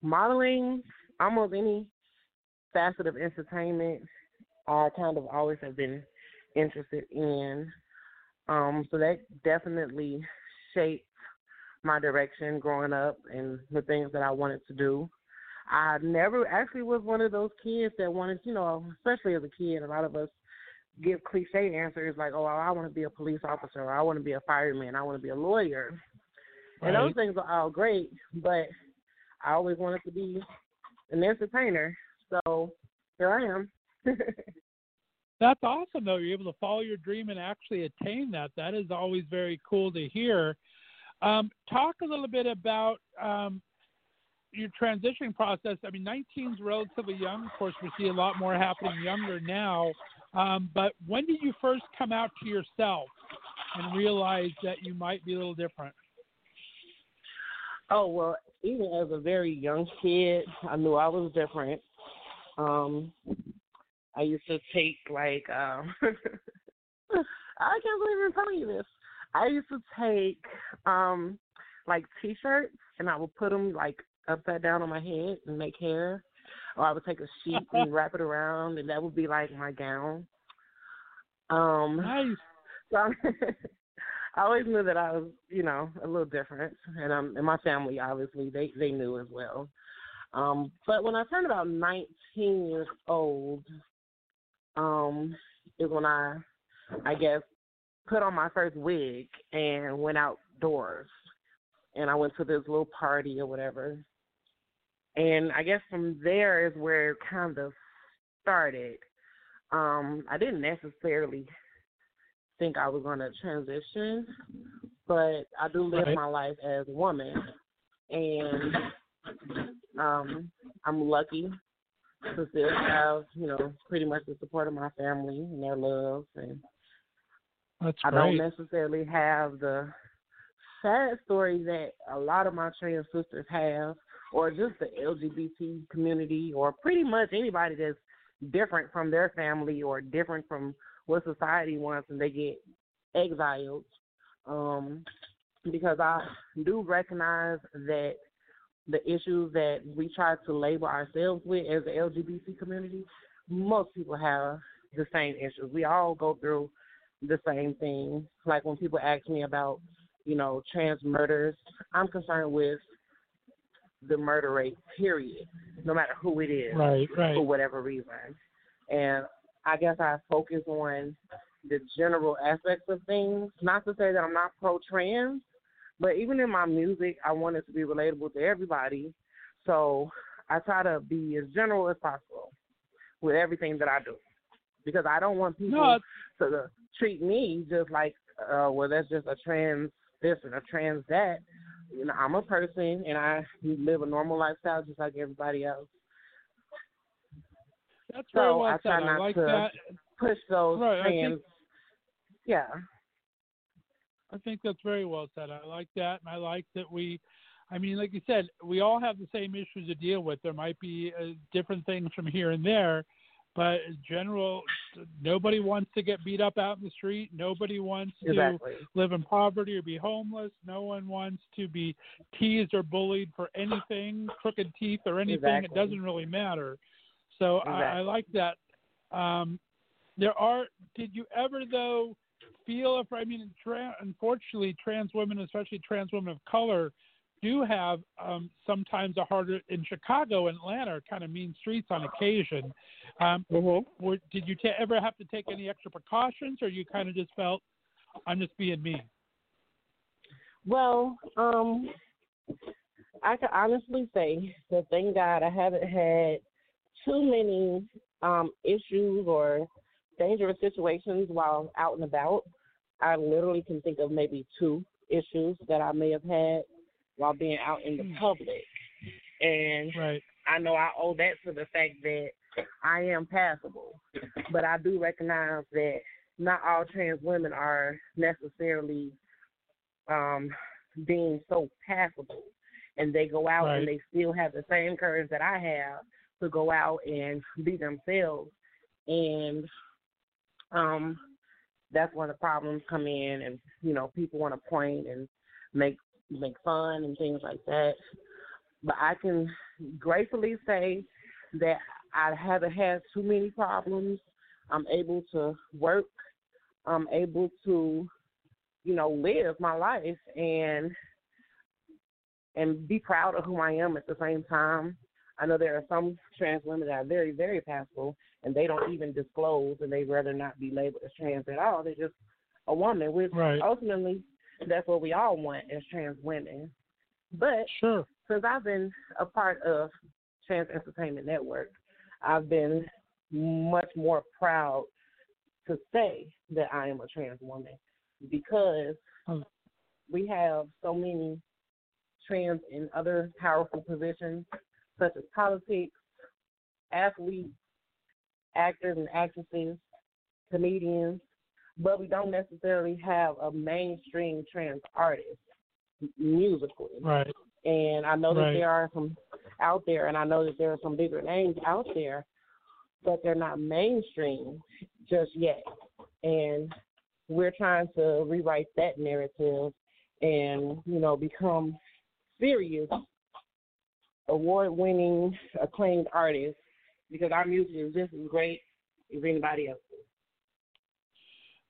modeling, almost any facet of entertainment I kind of always have been interested in. Um, so that definitely shaped my direction growing up and the things that I wanted to do. I never actually was one of those kids that wanted, you know, especially as a kid, a lot of us give cliche answers like, "Oh, I want to be a police officer, or I want to be a fireman, I want to be a lawyer," right. and those things are all great. But I always wanted to be an entertainer, so here I am. <laughs> That's awesome, though. You're able to follow your dream and actually attain that. That is always very cool to hear. Um, talk a little bit about um, your transitioning process. I mean, 19 is relatively young. Of course, we see a lot more happening younger now. Um, but when did you first come out to yourself and realize that you might be a little different? Oh well, even as a very young kid, I knew I was different. Um, I used to take like um <laughs> I can't believe I'm telling you this. I used to take um like t-shirts and I would put them like upside down on my head and make hair, or I would take a sheet <laughs> and wrap it around and that would be like my gown. Um, nice. So <laughs> I always knew that I was, you know, a little different, and um, and my family obviously they they knew as well. Um, but when I turned about 19 years old, um, is when I, I guess, put on my first wig and went outdoors. And I went to this little party or whatever. And I guess from there is where it kind of started. Um, I didn't necessarily think I was going to transition, but I do live right. my life as a woman. And um, I'm lucky to still have, you know, pretty much the support of my family and their love and That's I great. don't necessarily have the sad story that a lot of my trans sisters have or just the LGBT community or pretty much anybody that's different from their family or different from what society wants and they get exiled. Um, because I do recognize that the issues that we try to label ourselves with as the LGBT community, most people have the same issues. We all go through the same thing. Like when people ask me about, you know, trans murders, I'm concerned with the murder rate, period, no matter who it is, right, right. for whatever reason. And I guess I focus on the general aspects of things. Not to say that I'm not pro trans, but even in my music, I want it to be relatable to everybody. So I try to be as general as possible with everything that I do because I don't want people No, to treat me just like, uh, well, that's just a trans this and a trans that. You know, I'm a person and I live a normal lifestyle just like everybody else. that's very So well I said. try I like to that. push those Right, think- yeah. I think that's very well said. I like that, and I like that we, I mean, like you said, we all have the same issues to deal with. There might be uh, different things from here and there, but in general, nobody wants to get beat up out in the street. Nobody wants to live in poverty or be homeless. No one wants to be teased or bullied for anything, crooked teeth or anything. It doesn't really matter. So I, I like that. Um, there are. Did you ever though feel if I mean, tra- unfortunately, trans women, especially trans women of color, do have um, sometimes a harder in Chicago and Atlanta, are kind of mean streets on occasion. Um, Mm-hmm. were, did you ta ever have to take any extra precautions, or you kind of just felt, I'm just being mean? Well, um, I can honestly say that thank God I haven't had too many um issues or dangerous situations while out and about. I literally can think of maybe two issues that I may have had while being out in the Hmm. public. And Right. I know I owe that to the fact that I am passable. But I do recognize that not all trans women are necessarily um being so passable and they go out Right. and they still have the same courage that I have to go out and be themselves and um that's when the problems come in and you know people want to point and make make fun and things like that but I can gratefully say that I haven't had too many problems. I'm able to work. I'm able to, you know, live my life and and be proud of who I am at the same time. I know there are some trans women that are very, very passable and they don't even disclose and they'd rather not be labeled as trans at all. They're just a woman, which Right. ultimately that's what we all want as trans women. But Sure. since I've been a part of Trans Entertainment Network, I've been much more proud to say that I am a trans woman because Oh. we have so many trans in other powerful positions such as politics, athletes, actors and actresses, comedians, but we don't necessarily have a mainstream trans artist musically. Right. And I know that Right. there are some out there, and I know that there are some bigger names out there, but they're not mainstream just yet. And we're trying to rewrite that narrative and, you know, become serious, award winning, acclaimed artists because our music is just as great as anybody else.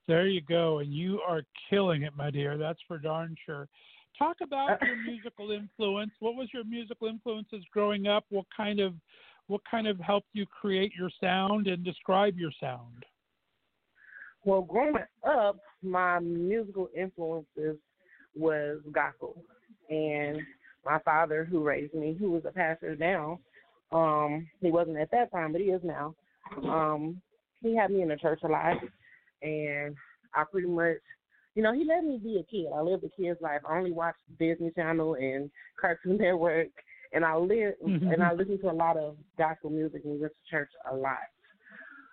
There you go, and you are killing it, my dear. That's for darn sure. Talk about your <laughs> musical influence. What was your musical influences growing up? What kind of what kind of helped you create your sound and describe your sound? Well, growing up, my musical influences was gospel, and my father, who raised me, who is a pastor now, um, he wasn't at that time, but he is now. Um, he had me in the church a lot, and I pretty much, you know, he let me be a kid. I lived a kid's life. I only watched Disney Channel and Cartoon <laughs> Network, and I lived <laughs> and I listened to a lot of gospel music and went to church a lot.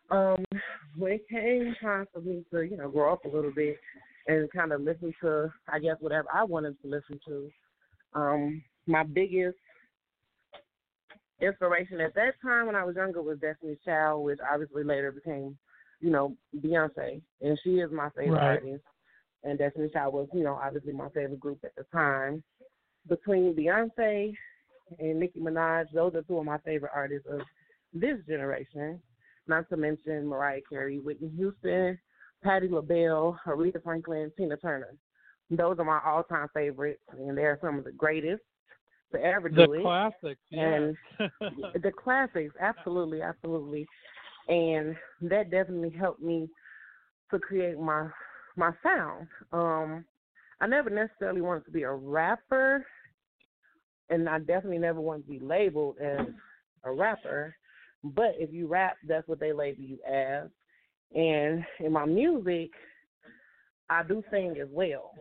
Um, when it came time for me to, you know, grow up a little bit and kind of listen to, I guess, whatever I wanted to listen to, um, my biggest inspiration at that time when I was younger was Destiny's Child, which obviously later became, you know, Beyonce, and she is my favorite Right. artist. And Destiny's Child was, you know, obviously my favorite group at the time. Between Beyonce and Nicki Minaj, those are two of my favorite artists of this generation. Not to mention Mariah Carey, Whitney Houston, Patti LaBelle, Aretha Franklin, Tina Turner. Those are my all-time favorites, and they're some of the greatest to ever The do it. classics, yeah. And <laughs> the classics, absolutely, absolutely. And that definitely helped me to create my my sound. Um I never necessarily wanted to be a rapper and I definitely never wanted to be labeled as a rapper. But if you rap, that's what they label you as. And in my music, I do sing as well.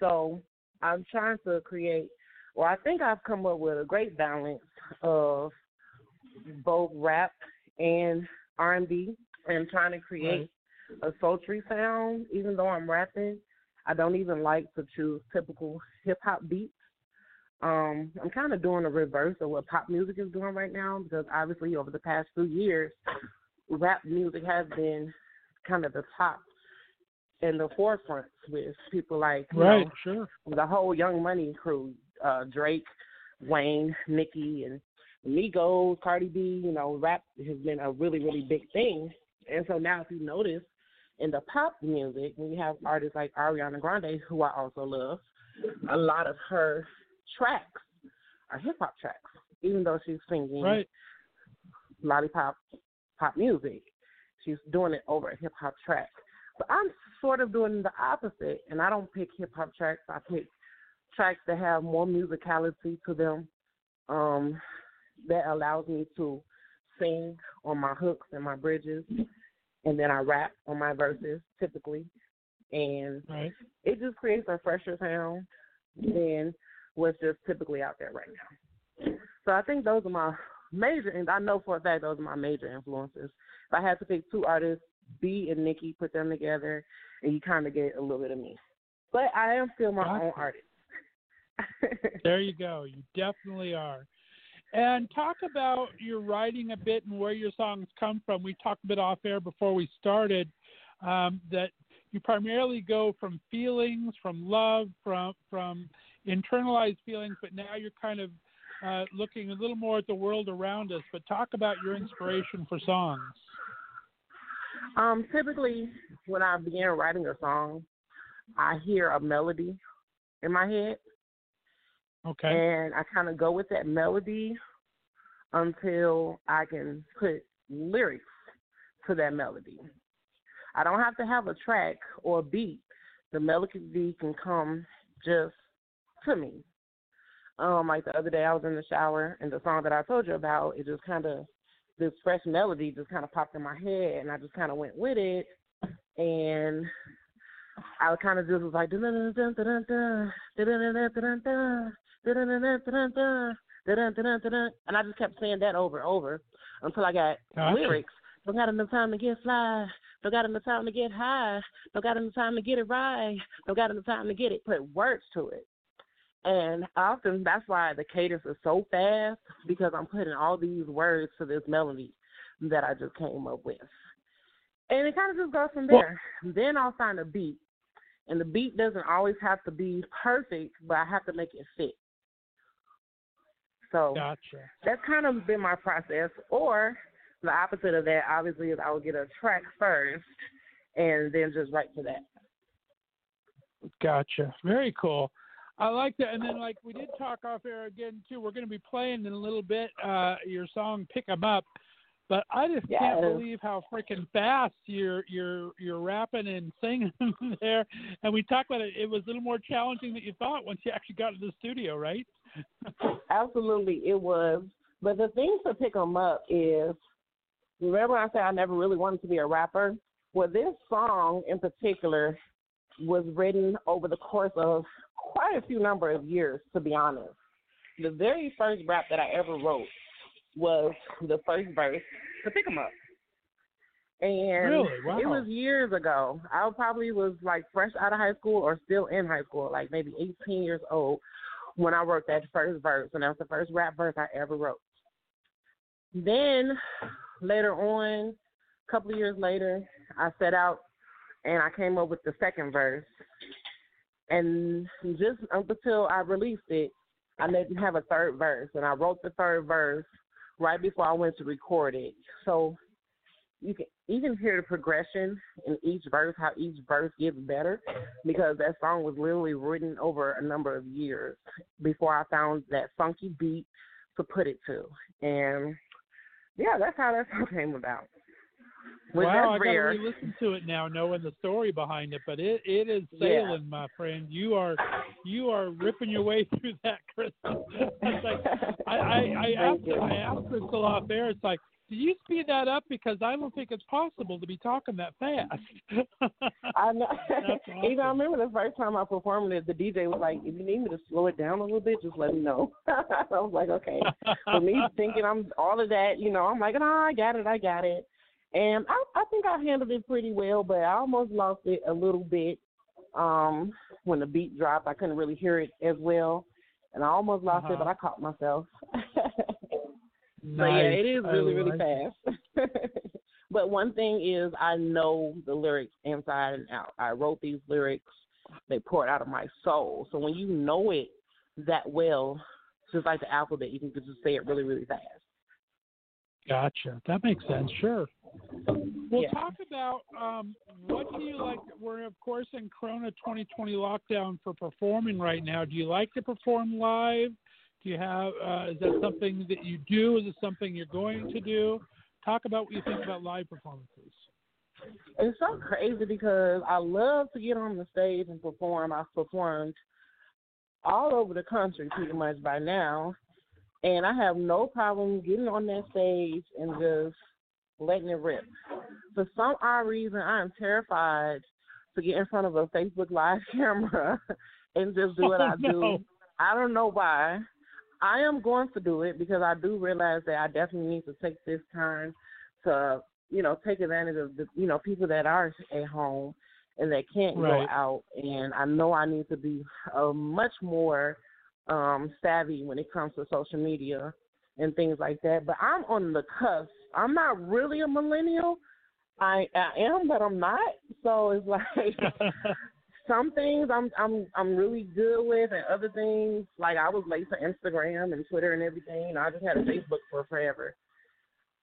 So I'm trying to create, well, I think I've come up with a great balance of both rap and R&B, and trying to create right. a sultry sound. Even though I'm rapping, I don't even like to choose typical hip hop beats. Um, I'm kind of doing a reverse of what pop music is doing right now because obviously over the past few years, rap music has been kind of the top in the forefront with people like right, know, sure, the whole Young Money crew, uh, Drake, Wayne, Nicki, and Migos, Cardi B. You know, rap has been a really, really big thing. And so now, if you notice, in the pop music, when you have artists like Ariana Grande, who I also love, a lot of her tracks are hip hop tracks, even though she's singing right. lollipop pop music. She's doing it over a hip hop track. But I'm sort of doing the opposite, and I don't pick hip hop tracks. I pick tracks that have more musicality to them, um, that allows me to sing on my hooks and my bridges, and then I rap on my verses typically, and right. it just creates a fresher sound than what's just typically out there right now. So I think those are my major, and I know for a fact those are my major influences. If I had to pick two artists, B and Nicki, put them together, and you kind of get a little bit of me. But I am still my own artist. <laughs> there you go. You definitely are. And talk about your writing a bit and where your songs come from. We talked a bit off air before we started um, that you primarily go from feelings, from love, from from internalized feelings, but now you're kind of uh, looking a little more at the world around us. But talk about your inspiration for songs. Um, typically, when I begin writing a song, I hear a melody in my head. Okay. And I kind of go with that melody until I can put lyrics to that melody. I don't have to have a track or a beat. The melody can come just to me. Um, like the other day, I was in the shower, and the song that I told you about, it just kind of this fresh melody just kind of popped in my head, and I just kind of went with it, and I kind of just was like, and I just kept saying that over and over until I got gotcha. lyrics. Don't got enough time to get fly. Don't got enough time to get high. Don't got enough time to get it right. Don't got enough time to get it. Put words to it. And often that's why the cadence is so fast because I'm putting all these words to this melody that I just came up with. And it kind of just goes from there. Well, then I'll find a beat. And the beat doesn't always have to be perfect, but I have to make it fit. So gotcha. that's kind of been my process. Or the opposite of that, obviously, is I would get a track first and then just write to that. Gotcha. Very cool. I like that. And then, like we did talk off air again too. We're going to be playing in a little bit uh, your song "Pick 'Em Up," but I just yes. can't believe how freaking fast you're you're you're rapping and <laughs> singing there. And we talked about it. It was a little more challenging than you thought once you actually got to the studio, right? Absolutely, it was. But the thing to pick them up is, remember I said I never really wanted to be a rapper. Well, this song in particular was written over the course of quite a few number of years, to be honest. The very first rap that I ever wrote was the first verse to pick pick 'em up. And really? wow. it was years ago. I probably was like fresh out of high school or still in high school, like maybe 18 years old when I wrote that first verse. And that was the first rap verse I ever wrote. Then later on, a couple of years later, I set out and I came up with the second verse. And just up until I released it, I didn't have a third verse. And I wrote the third verse right before I went to record it. So you can can hear the progression in each verse, how each verse gets better, because that song was literally written over a number of years before I found that funky beat to put it to. And yeah, that's how that song came about. Which wow, I rare. gotta re-listen to it now, knowing the story behind it. But it it is Yeah. sailing, my friend. You are you are ripping your way <laughs> through that, Crystal. <laughs> It's like I I, I asked you. I asked Crystal off there. It's like, do you speed that up because I don't think it's possible to be talking that fast. <laughs> I know. That's Even I remember the first time I performed it, the DJ was like, "If you need me to slow it down a little bit, just let me know." I was like, "Okay." For me thinking I'm all of that, you know, I'm like, "No, I got it, I got it," and I I think I handled it pretty well, but I almost lost it a little bit um when the beat dropped. I couldn't really hear it as well, and I almost lost it, Uh-huh. but I caught myself. <laughs> But nice. yeah, it is really, really fast. <laughs> but one thing is, I know the lyrics inside and out. I wrote these lyrics; they poured out of my soul. So when you know it that well, just like the alphabet, you can just say it really, really fast. Gotcha. That makes sense. Sure. Well, Yeah. talk about um, what do you like? We're of course in Corona 2020 lockdown for performing right now. Do you like to perform live? Do you have? Uh, is that something that you do? Is it something you're going to do? Talk about what you think about live performances. It's so crazy because I love to get on the stage and perform. I've performed all over the country pretty much by now, and I have no problem getting on that stage and just letting it rip. For some odd reason, I am terrified to get in front of a Facebook Live <laughs> camera and just do what Oh, <laughs> I do. no. I don't know why. I am going to do it because I do realize that I definitely need to take this time to, you know, take advantage of the, you know, people that are at home and that can't Right. go out. And I know I need to be uh, much more um, savvy when it comes to social media and things like that. But I'm on the cusp. I'm not really a millennial. I I am, but I'm not. So it's <laughs> like <laughs> some things I'm I'm I'm really good with, and other things like I was late to Instagram and Twitter and everything. I just had a Facebook for forever,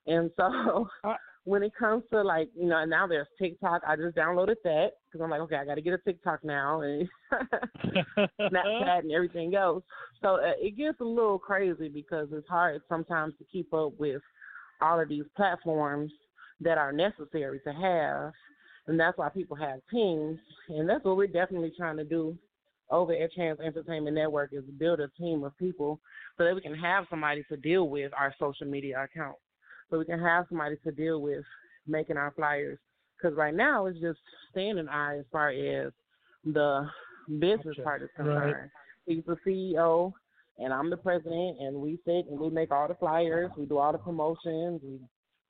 and so Uh, when it comes to like you know now there's TikTok, I just downloaded that because I'm like okay I got to get a TikTok now and <laughs> Snapchat <laughs> and everything else. So uh, it gets a little crazy because it's hard sometimes to keep up with all of these platforms that are necessary to have, and that's why people have teams, and that's what we're definitely trying to do over at Trans Entertainment Network is build a team of people so that we can have somebody to deal with our social media account, so we can have somebody to deal with making our flyers. Because right now it's just Stan and I as far as the business Gotcha. part is Right. concerned. He's the CEO, and I'm the president, and we sit and we make all the flyers, we do all the promotions, we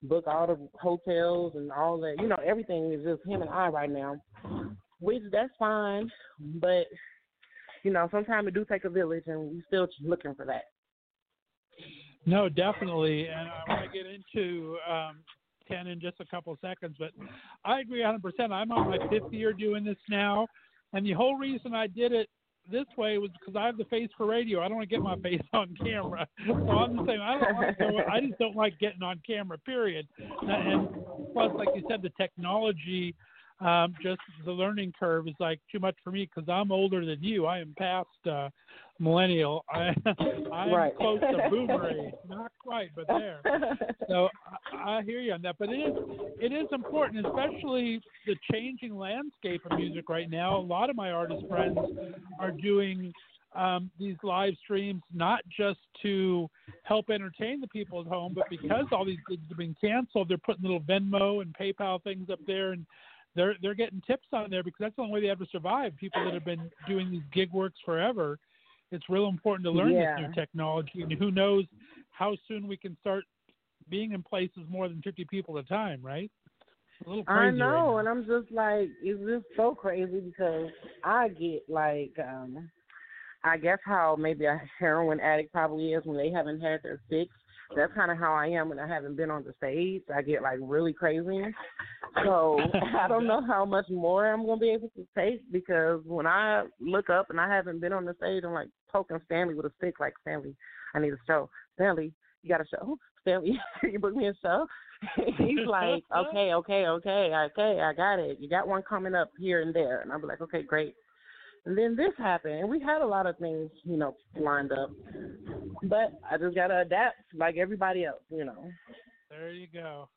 book all the hotels and all that. You know, everything is just him and I right now, which that's fine, but you know, sometimes it do take a village, and we're still looking for that. No, definitely, and I want to get into um, Ten in just a couple seconds, but I agree 100%. I'm on my fifth year doing this now, and the whole reason I did it this way was because I have the face for radio. I don't want to get my <laughs> face on camera, so I'm the same. I don't want to. I just don't like getting on camera. Period. And plus, like you said, the technology. Um, just the learning curve is like too much for me because I'm older than you. I am past uh, millennial. <laughs> I I'm Right. close to boomer <laughs> age, not quite, but there. So I, I hear you on that, but it is it is important, especially the changing landscape of music right now. A lot of my artist friends are doing um, these live streams not just to help entertain the people at home, but because all these gigs have been canceled, they're putting little Venmo and PayPal things up there, and they're they're getting tips on there because that's the only way they ever survive. People that have been doing these gig works forever. It's real important to learn Yeah. this new technology, and who knows how soon we can start being in places more than 50 people at a time, right? A little crazy I know, now. and I'm just like, it's just so crazy because I get like, um I guess how maybe a heroin addict probably is when they haven't had their fix. That's kind of how I am when I haven't been on the stage. I get like really crazy. So <laughs> I don't know how much more I'm gonna be able to take because when I look up and I haven't been on the stage, I'm like poking Stanley with a stick, like Stanley, I need a show. Stanley, you got a show? Stanley, <laughs> you book me a show? <laughs> He's like, okay, okay, okay, okay, I got it. You got one coming up here and there, and be like, okay, great. And then this happened, and we had a lot of things, you know, lined up. But I just gotta adapt like everybody else, you know. There you go.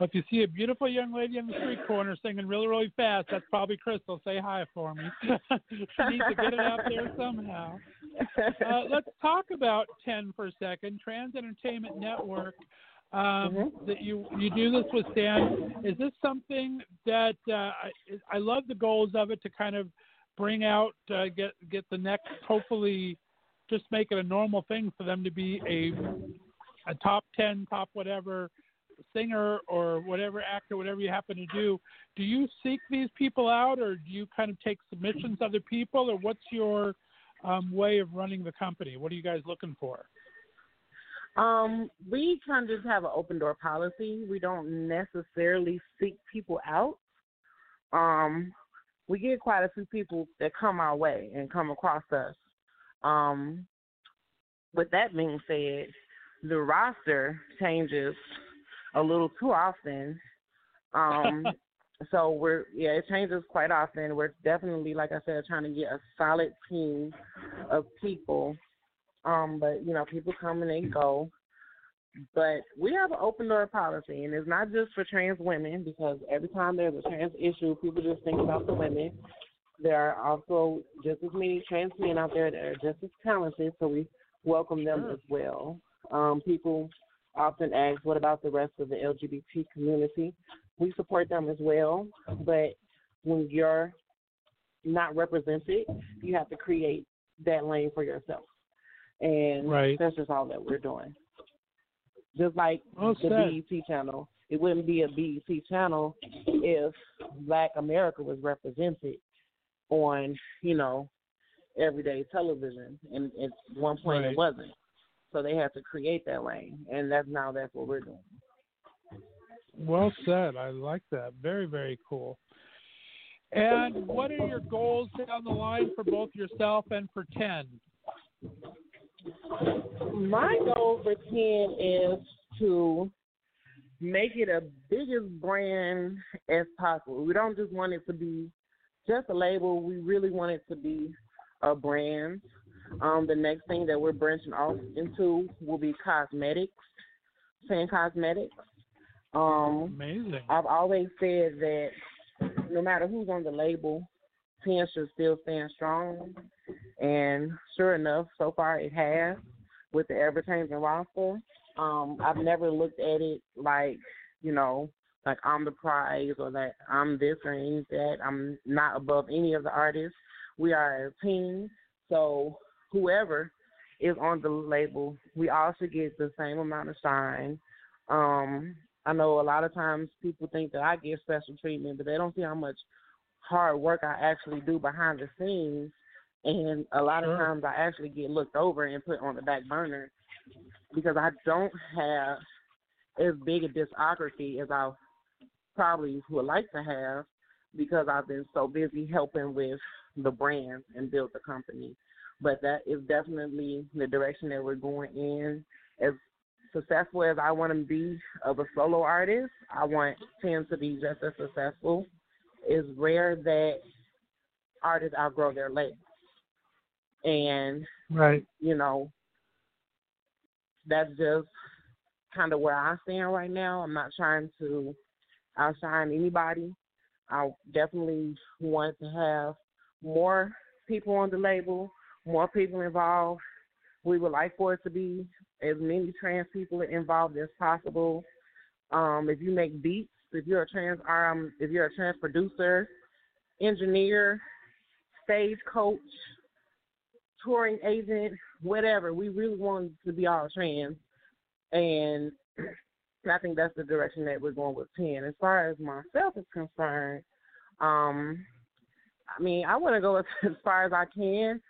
if you see a beautiful young lady in the street corner singing really, really fast, that's probably Crystal. Say hi for me. <laughs> she needs to get it out there somehow. Uh, <laughs> let's talk about 10 for a second. Trans Entertainment Network. Um, Mm-hmm. That you you do this with Stan. Is this something that uh, I, I love the goals of it to kind of bring out uh, get get the next hopefully just make it a normal thing for them to be a a top 10 top whatever singer or whatever actor whatever you happen to do do you seek these people out or do you kind of take submissions other people or what's your um, way of running the company what are you guys looking for Um, we kind of just have an open door policy. We don't necessarily seek people out. Um, we get quite a few people that come our way and come across us. Um, with that being said, the roster changes a little too often. Um, <laughs> so we're yeah, it changes quite often. We're definitely, like I said, trying to get a solid team of people um, but you know, people come and they go. But we have an open door policy, and it's not just for trans women because every time there's a trans issue, people just think about the women. There are also just as many trans men out there that are just as talented, so we welcome them as well. Um, people often ask, "What about the rest of the LGBT community?" We support them as well, but when you're not represented, you have to create that lane for yourself and Right. that's just all that we're doing. Just like the. BET channel, it wouldn't be a BET channel if Black America was represented on, you know, everyday television, and at one point Right. it wasn't. So they had to create that lane, and that's now that's what we're doing. Well said. I like that. Very, very cool. And what are your goals down the line for both yourself and for 10? My goal for 10 is to make it a biggest brand as possible. We don't just want it to be just a label. We really want it to be a brand. Um, the next thing that we're branching off into will be cosmetics, saying cosmetics. Um, Amazing. I've always said that no matter who's on the label, 10 should still stand strong. And sure enough, so far it has with the ever changing roster. Um, I've never looked at it like, you know, like I'm the prize or that I'm this or any that. I'm not above any of the artists. We are a team. So whoever is on the label, we all should get the same amount of shine. Um, I know a lot of times people think that I get special treatment, but they don't see how much hard work I actually do behind the scenes. And a lot of times I actually get looked over and put on the back burner because I don't have as big a discography as I probably would like to have because I've been so busy helping with the brand and build the company. But that is definitely the direction that we're going in. As successful as I want to be of a solo artist, I want Ten to be just as successful. It's rare that artists outgrow their label. And Right. you know, that's just kind of where I stand right now. I'm not trying to outshine anybody. I definitely want to have more people on the label, more people involved. We would like for it to be as many trans people involved as possible. Um, if you make beats, if you're a trans um, if you're a trans producer, engineer, stage coach, touring agent, whatever. We really want to be all trans, and <clears throat> I think that's the direction that we're going with ten. As far as myself is concerned, um, I mean, I want to go as, <laughs> as far as I can,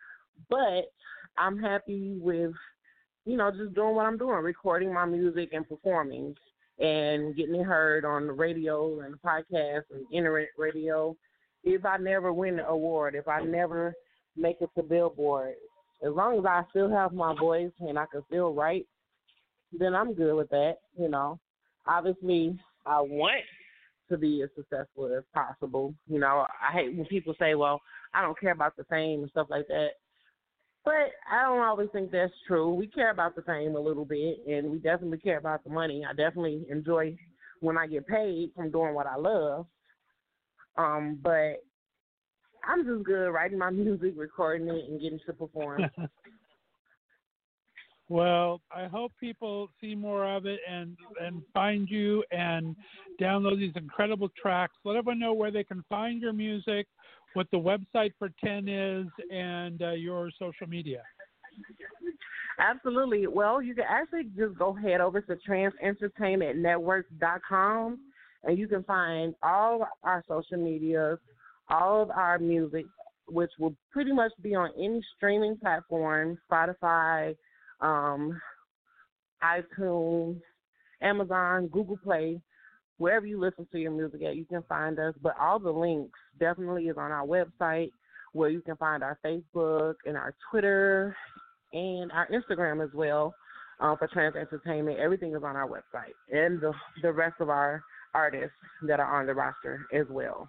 but I'm happy with, you know, just doing what I'm doing, recording my music and performing, and getting it heard on the radio and the podcast and internet radio. If I never win an award, if I never make it to Billboard. As long as I still have my voice and I can still write, then I'm good with that. You know, obviously I want to be as successful as possible. You know, I hate when people say, "Well, I don't care about the fame and stuff like that." But I don't always think that's true. We care about the fame a little bit, and we definitely care about the money. I definitely enjoy when I get paid from doing what I love. Um, but I'm just good writing my <laughs> music, recording it, and getting to perform. <laughs> well, I hope people see more of it and and find you and download these incredible tracks. Let everyone know where they can find your music, what the website for Ten is, and uh, your social media. Absolutely. Well, you can actually just go head over to transentertainmentnetwork.com and you can find all our social medias, all of our music, which will pretty much be on any streaming platform Spotify, um, iTunes, Amazon, Google Play, wherever you listen to your music at, you can find us. But all the links definitely is on our website where you can find our Facebook and our Twitter and our Instagram as well um, for Trans Entertainment. Everything is on our website and the, the rest of our artists that are on the roster as well.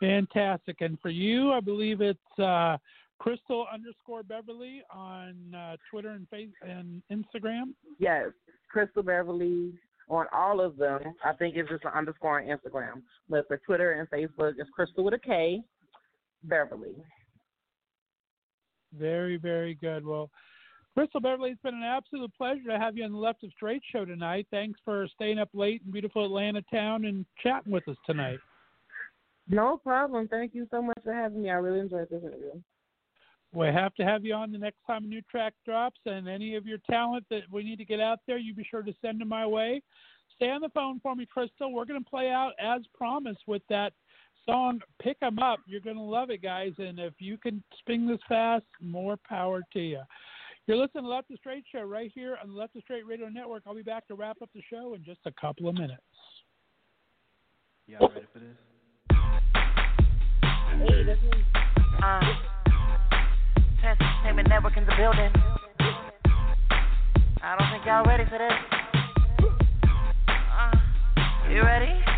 Fantastic. And for you, I believe it's uh, Crystal underscore Beverly on uh, Twitter and face and Instagram. Yes, Crystal Beverly on all of them. I think it's just an underscore on Instagram, but for Twitter and Facebook, it's Crystal with a K, Beverly. Very, very good. Well, Crystal Beverly, it's been an absolute pleasure to have you on the Left of Straight show tonight. Thanks for staying up late in beautiful Atlanta town and chatting with us tonight. No problem. Thank you so much for having me. I really enjoyed this interview. We have to have you on the next time a new track drops, and any of your talent that we need to get out there, you be sure to send them my way. Stay on the phone for me, Crystal. We're going to play out as promised with that song "Pick 'Em Up." You're going to love it, guys. And if you can spin this fast, more power to you. You're listening to Left of Straight Show right here on the Left of Straight Radio Network. I'll be back to wrap up the show in just a couple of minutes. Y'all ready for this? Hey, this is. Uh, Trans Entertainment Network in the building. I don't think y'all ready for this. Uh, you ready?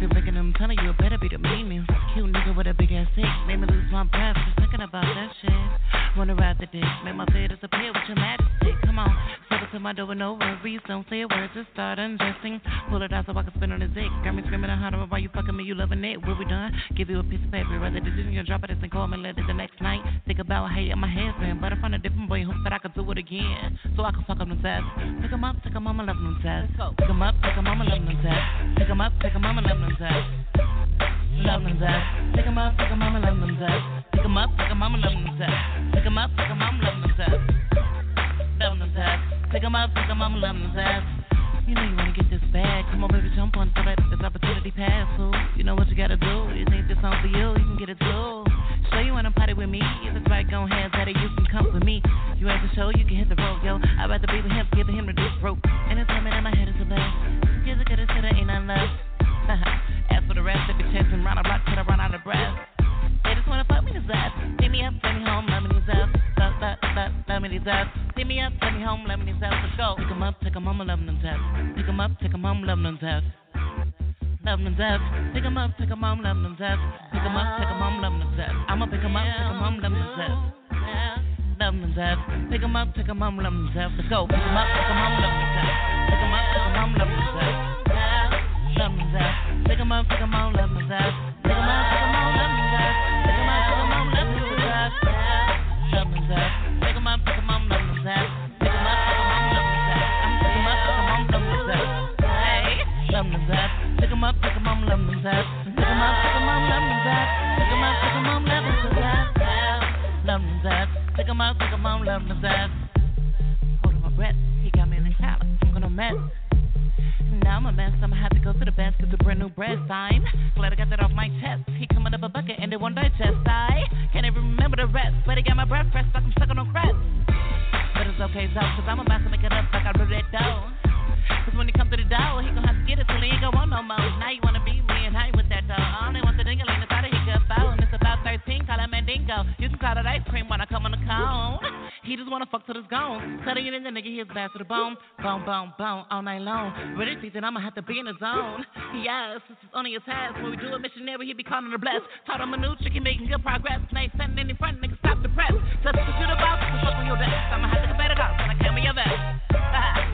You're breaking them, telling you it better be the meanings. Cute nigga with a big ass dick. Made me lose my breath just thinking about that shit. Wanna ride the dick. Make my fear disappear with your majesty. Come on. Step up to my door with no worries. Don't say a word. Just start undressing. Pull it out so I can spin on the dick. Got me screaming and hollering while you fucking me. You loving it. Where we done? Give you a piece of paper. Rather than you drop it and call me later the next night. Think about how your my been. But I found a different boy who said I could do it again. So I can fuck up them tabs. Pick 'em up, 'em up, I love them tabs. Pick 'em up, 'em up, I love them tabs. Pick 'em up, 'em up, I love them tabs. Love them up, up, I love them up, up, I love them up, up, love them. Love them up, up, I love them. You know you wanna get this. Come on, baby, jump on this opportunity. You know what you gotta do. For you? You can get it too. Show you wanna party with me. If right, you can come with me. You ain't you can hit the yo. I'd rather be with him, giving him the. And it's coming in my head is a ain't. Rest, if you're chasing round a block till I run out of breath. They just wanna fuck me to death. Take me up, take me home, let me up. Love, love, love, let me these up. Take me up, take me home, let me up. Let's go. Pick 'em up, take 'em home, love them tabs. Pick 'em up, take 'em home, love them tabs. Love them tabs. Pick 'em up, take 'em home, love them tabs. Pick 'em up, take 'em home, love them tabs. I'ma pick 'em up, take 'em home, love them tabs. Love them tabs. Pick 'em up, take 'em home, love them tabs. Let's go. Pick 'em up, take 'em home, love them tabs. Pick 'em up, take 'em home, love them tabs. Love tabs. Pick 'em up, take 'em home, love tabs. Pick 'em up, take love. Pick 'em up, take love tabs. Love. Pick 'em up, take love. Pick 'em up, take love pick 'em up, take love. Hey, love. Pick 'em up, take love. Pick 'em up, take love. Pick 'em up, take love tabs. Love take tabs. Holding my breath, he got me in the collar. I'm gonna mess. Now I'm a mess, I'ma have to go to the best, cause a brand new bread sign. Glad I got that off my chest. He coming up a bucket and they won't digest. I can't even remember the rest, but he got my breath fresh, like I'm stuck on no crest. But it's okay, so, cause I'm about to make it up like I wrote that dough. Cause when he come to the door, he gon' have to get it till he ain't gon' want no more. Now you wanna be me 13, call it Mandingo. You can call it ice cream when I come on the cone. He just wanna fuck till it's gone. You in the nigga, he's bad to the bone. Bone, bone, bone, all night long. Really season, I'ma have to be in the zone. Yes, this is only a task. When we do a missionary, he be calling the blessed. Taught him a new trick, he making good progress. Now he's sending in front, nigga, stop the press. Touch the shit about, fuck on your desk. I'ma have to get better out, and I be your best. Ah.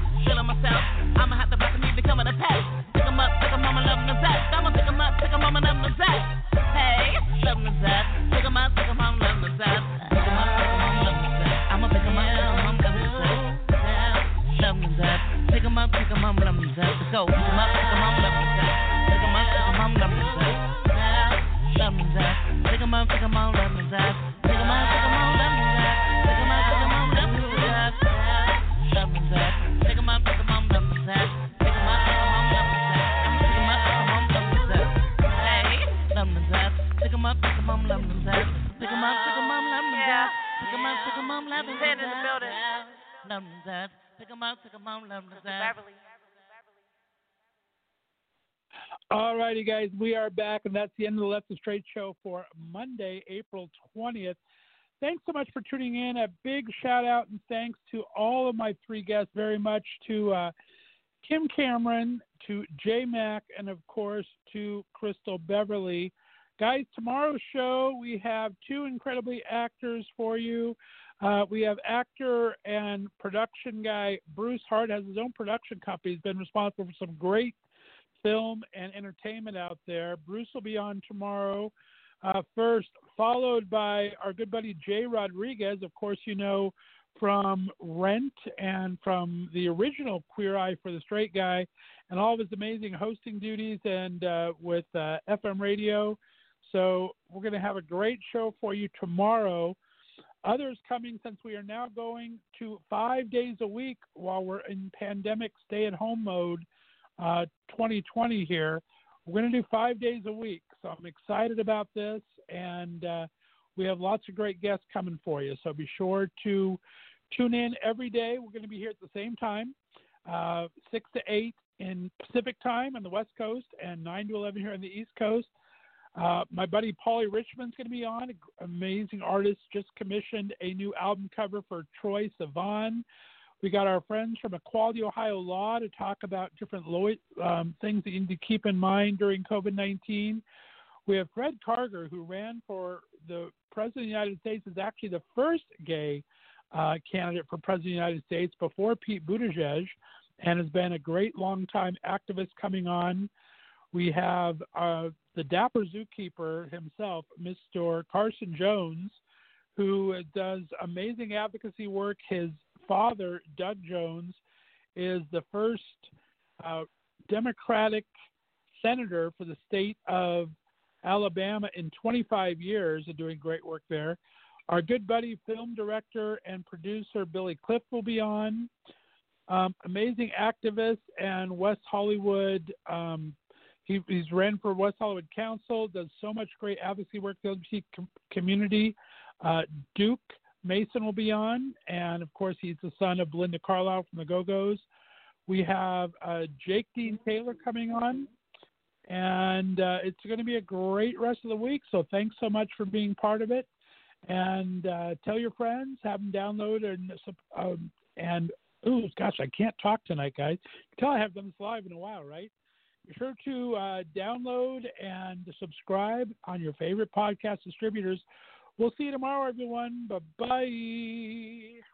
Righty, guys, we are back, and that's the end of the Left of Straight show for Monday, April 20th. Thanks so much for tuning in. A big shout out and thanks to all of my three guests very much to uh, Kim Cameron, to J Mac, and of course to Crystal Beverly. Guys, tomorrow's show we have two incredibly actors for you. Uh, we have actor and production guy Bruce Hart has his own production company. He's been responsible for some great film and entertainment out there. Bruce will be on tomorrow uh, first, followed by our good buddy Jay Rodriguez. Of course, you know from Rent and from the original Queer Eye for the Straight Guy, and all of his amazing hosting duties and uh, with uh, FM radio. So we're going to have a great show for you tomorrow. Others coming since we are now going to five days a week while we're in pandemic stay at home mode uh, 2020 here. We're going to do five days a week. So I'm excited about this. And uh, we have lots of great guests coming for you. So be sure to tune in every day. We're going to be here at the same time, uh, 6 to 8 in Pacific time on the West Coast and 9 to 11 here on the East Coast. Uh, my buddy Paulie Richmond's going to be on, amazing artist, just commissioned a new album cover for Troye Sivan. We got our friends from Equality Ohio Law to talk about different law, um, things that you need to keep in mind during COVID 19. We have Fred Karger, who ran for the President of the United States, is actually the first gay uh, candidate for President of the United States before Pete Buttigieg, and has been a great long-time activist coming on. We have uh, the dapper zookeeper himself, Mr. Carson Jones, who does amazing advocacy work. His father, Doug Jones, is the first uh, Democratic senator for the state of Alabama in 25 years and doing great work there. Our good buddy, film director and producer Billy Clift will be on. Um, amazing activist and West Hollywood. Um, he, he's ran for West Hollywood Council, does so much great advocacy work for the LGBT com- community. Uh, Duke Mason will be on, and of course, he's the son of Belinda Carlisle from the Go Go's. We have uh, Jake Dean Taylor coming on, and uh, it's going to be a great rest of the week. So, thanks so much for being part of it. And uh, tell your friends, have them download and um, and oh gosh, I can't talk tonight, guys. Tell I haven't done this live in a while, right? Be sure to uh, download and subscribe on your favorite podcast distributors. We'll see you tomorrow, everyone. Bye bye.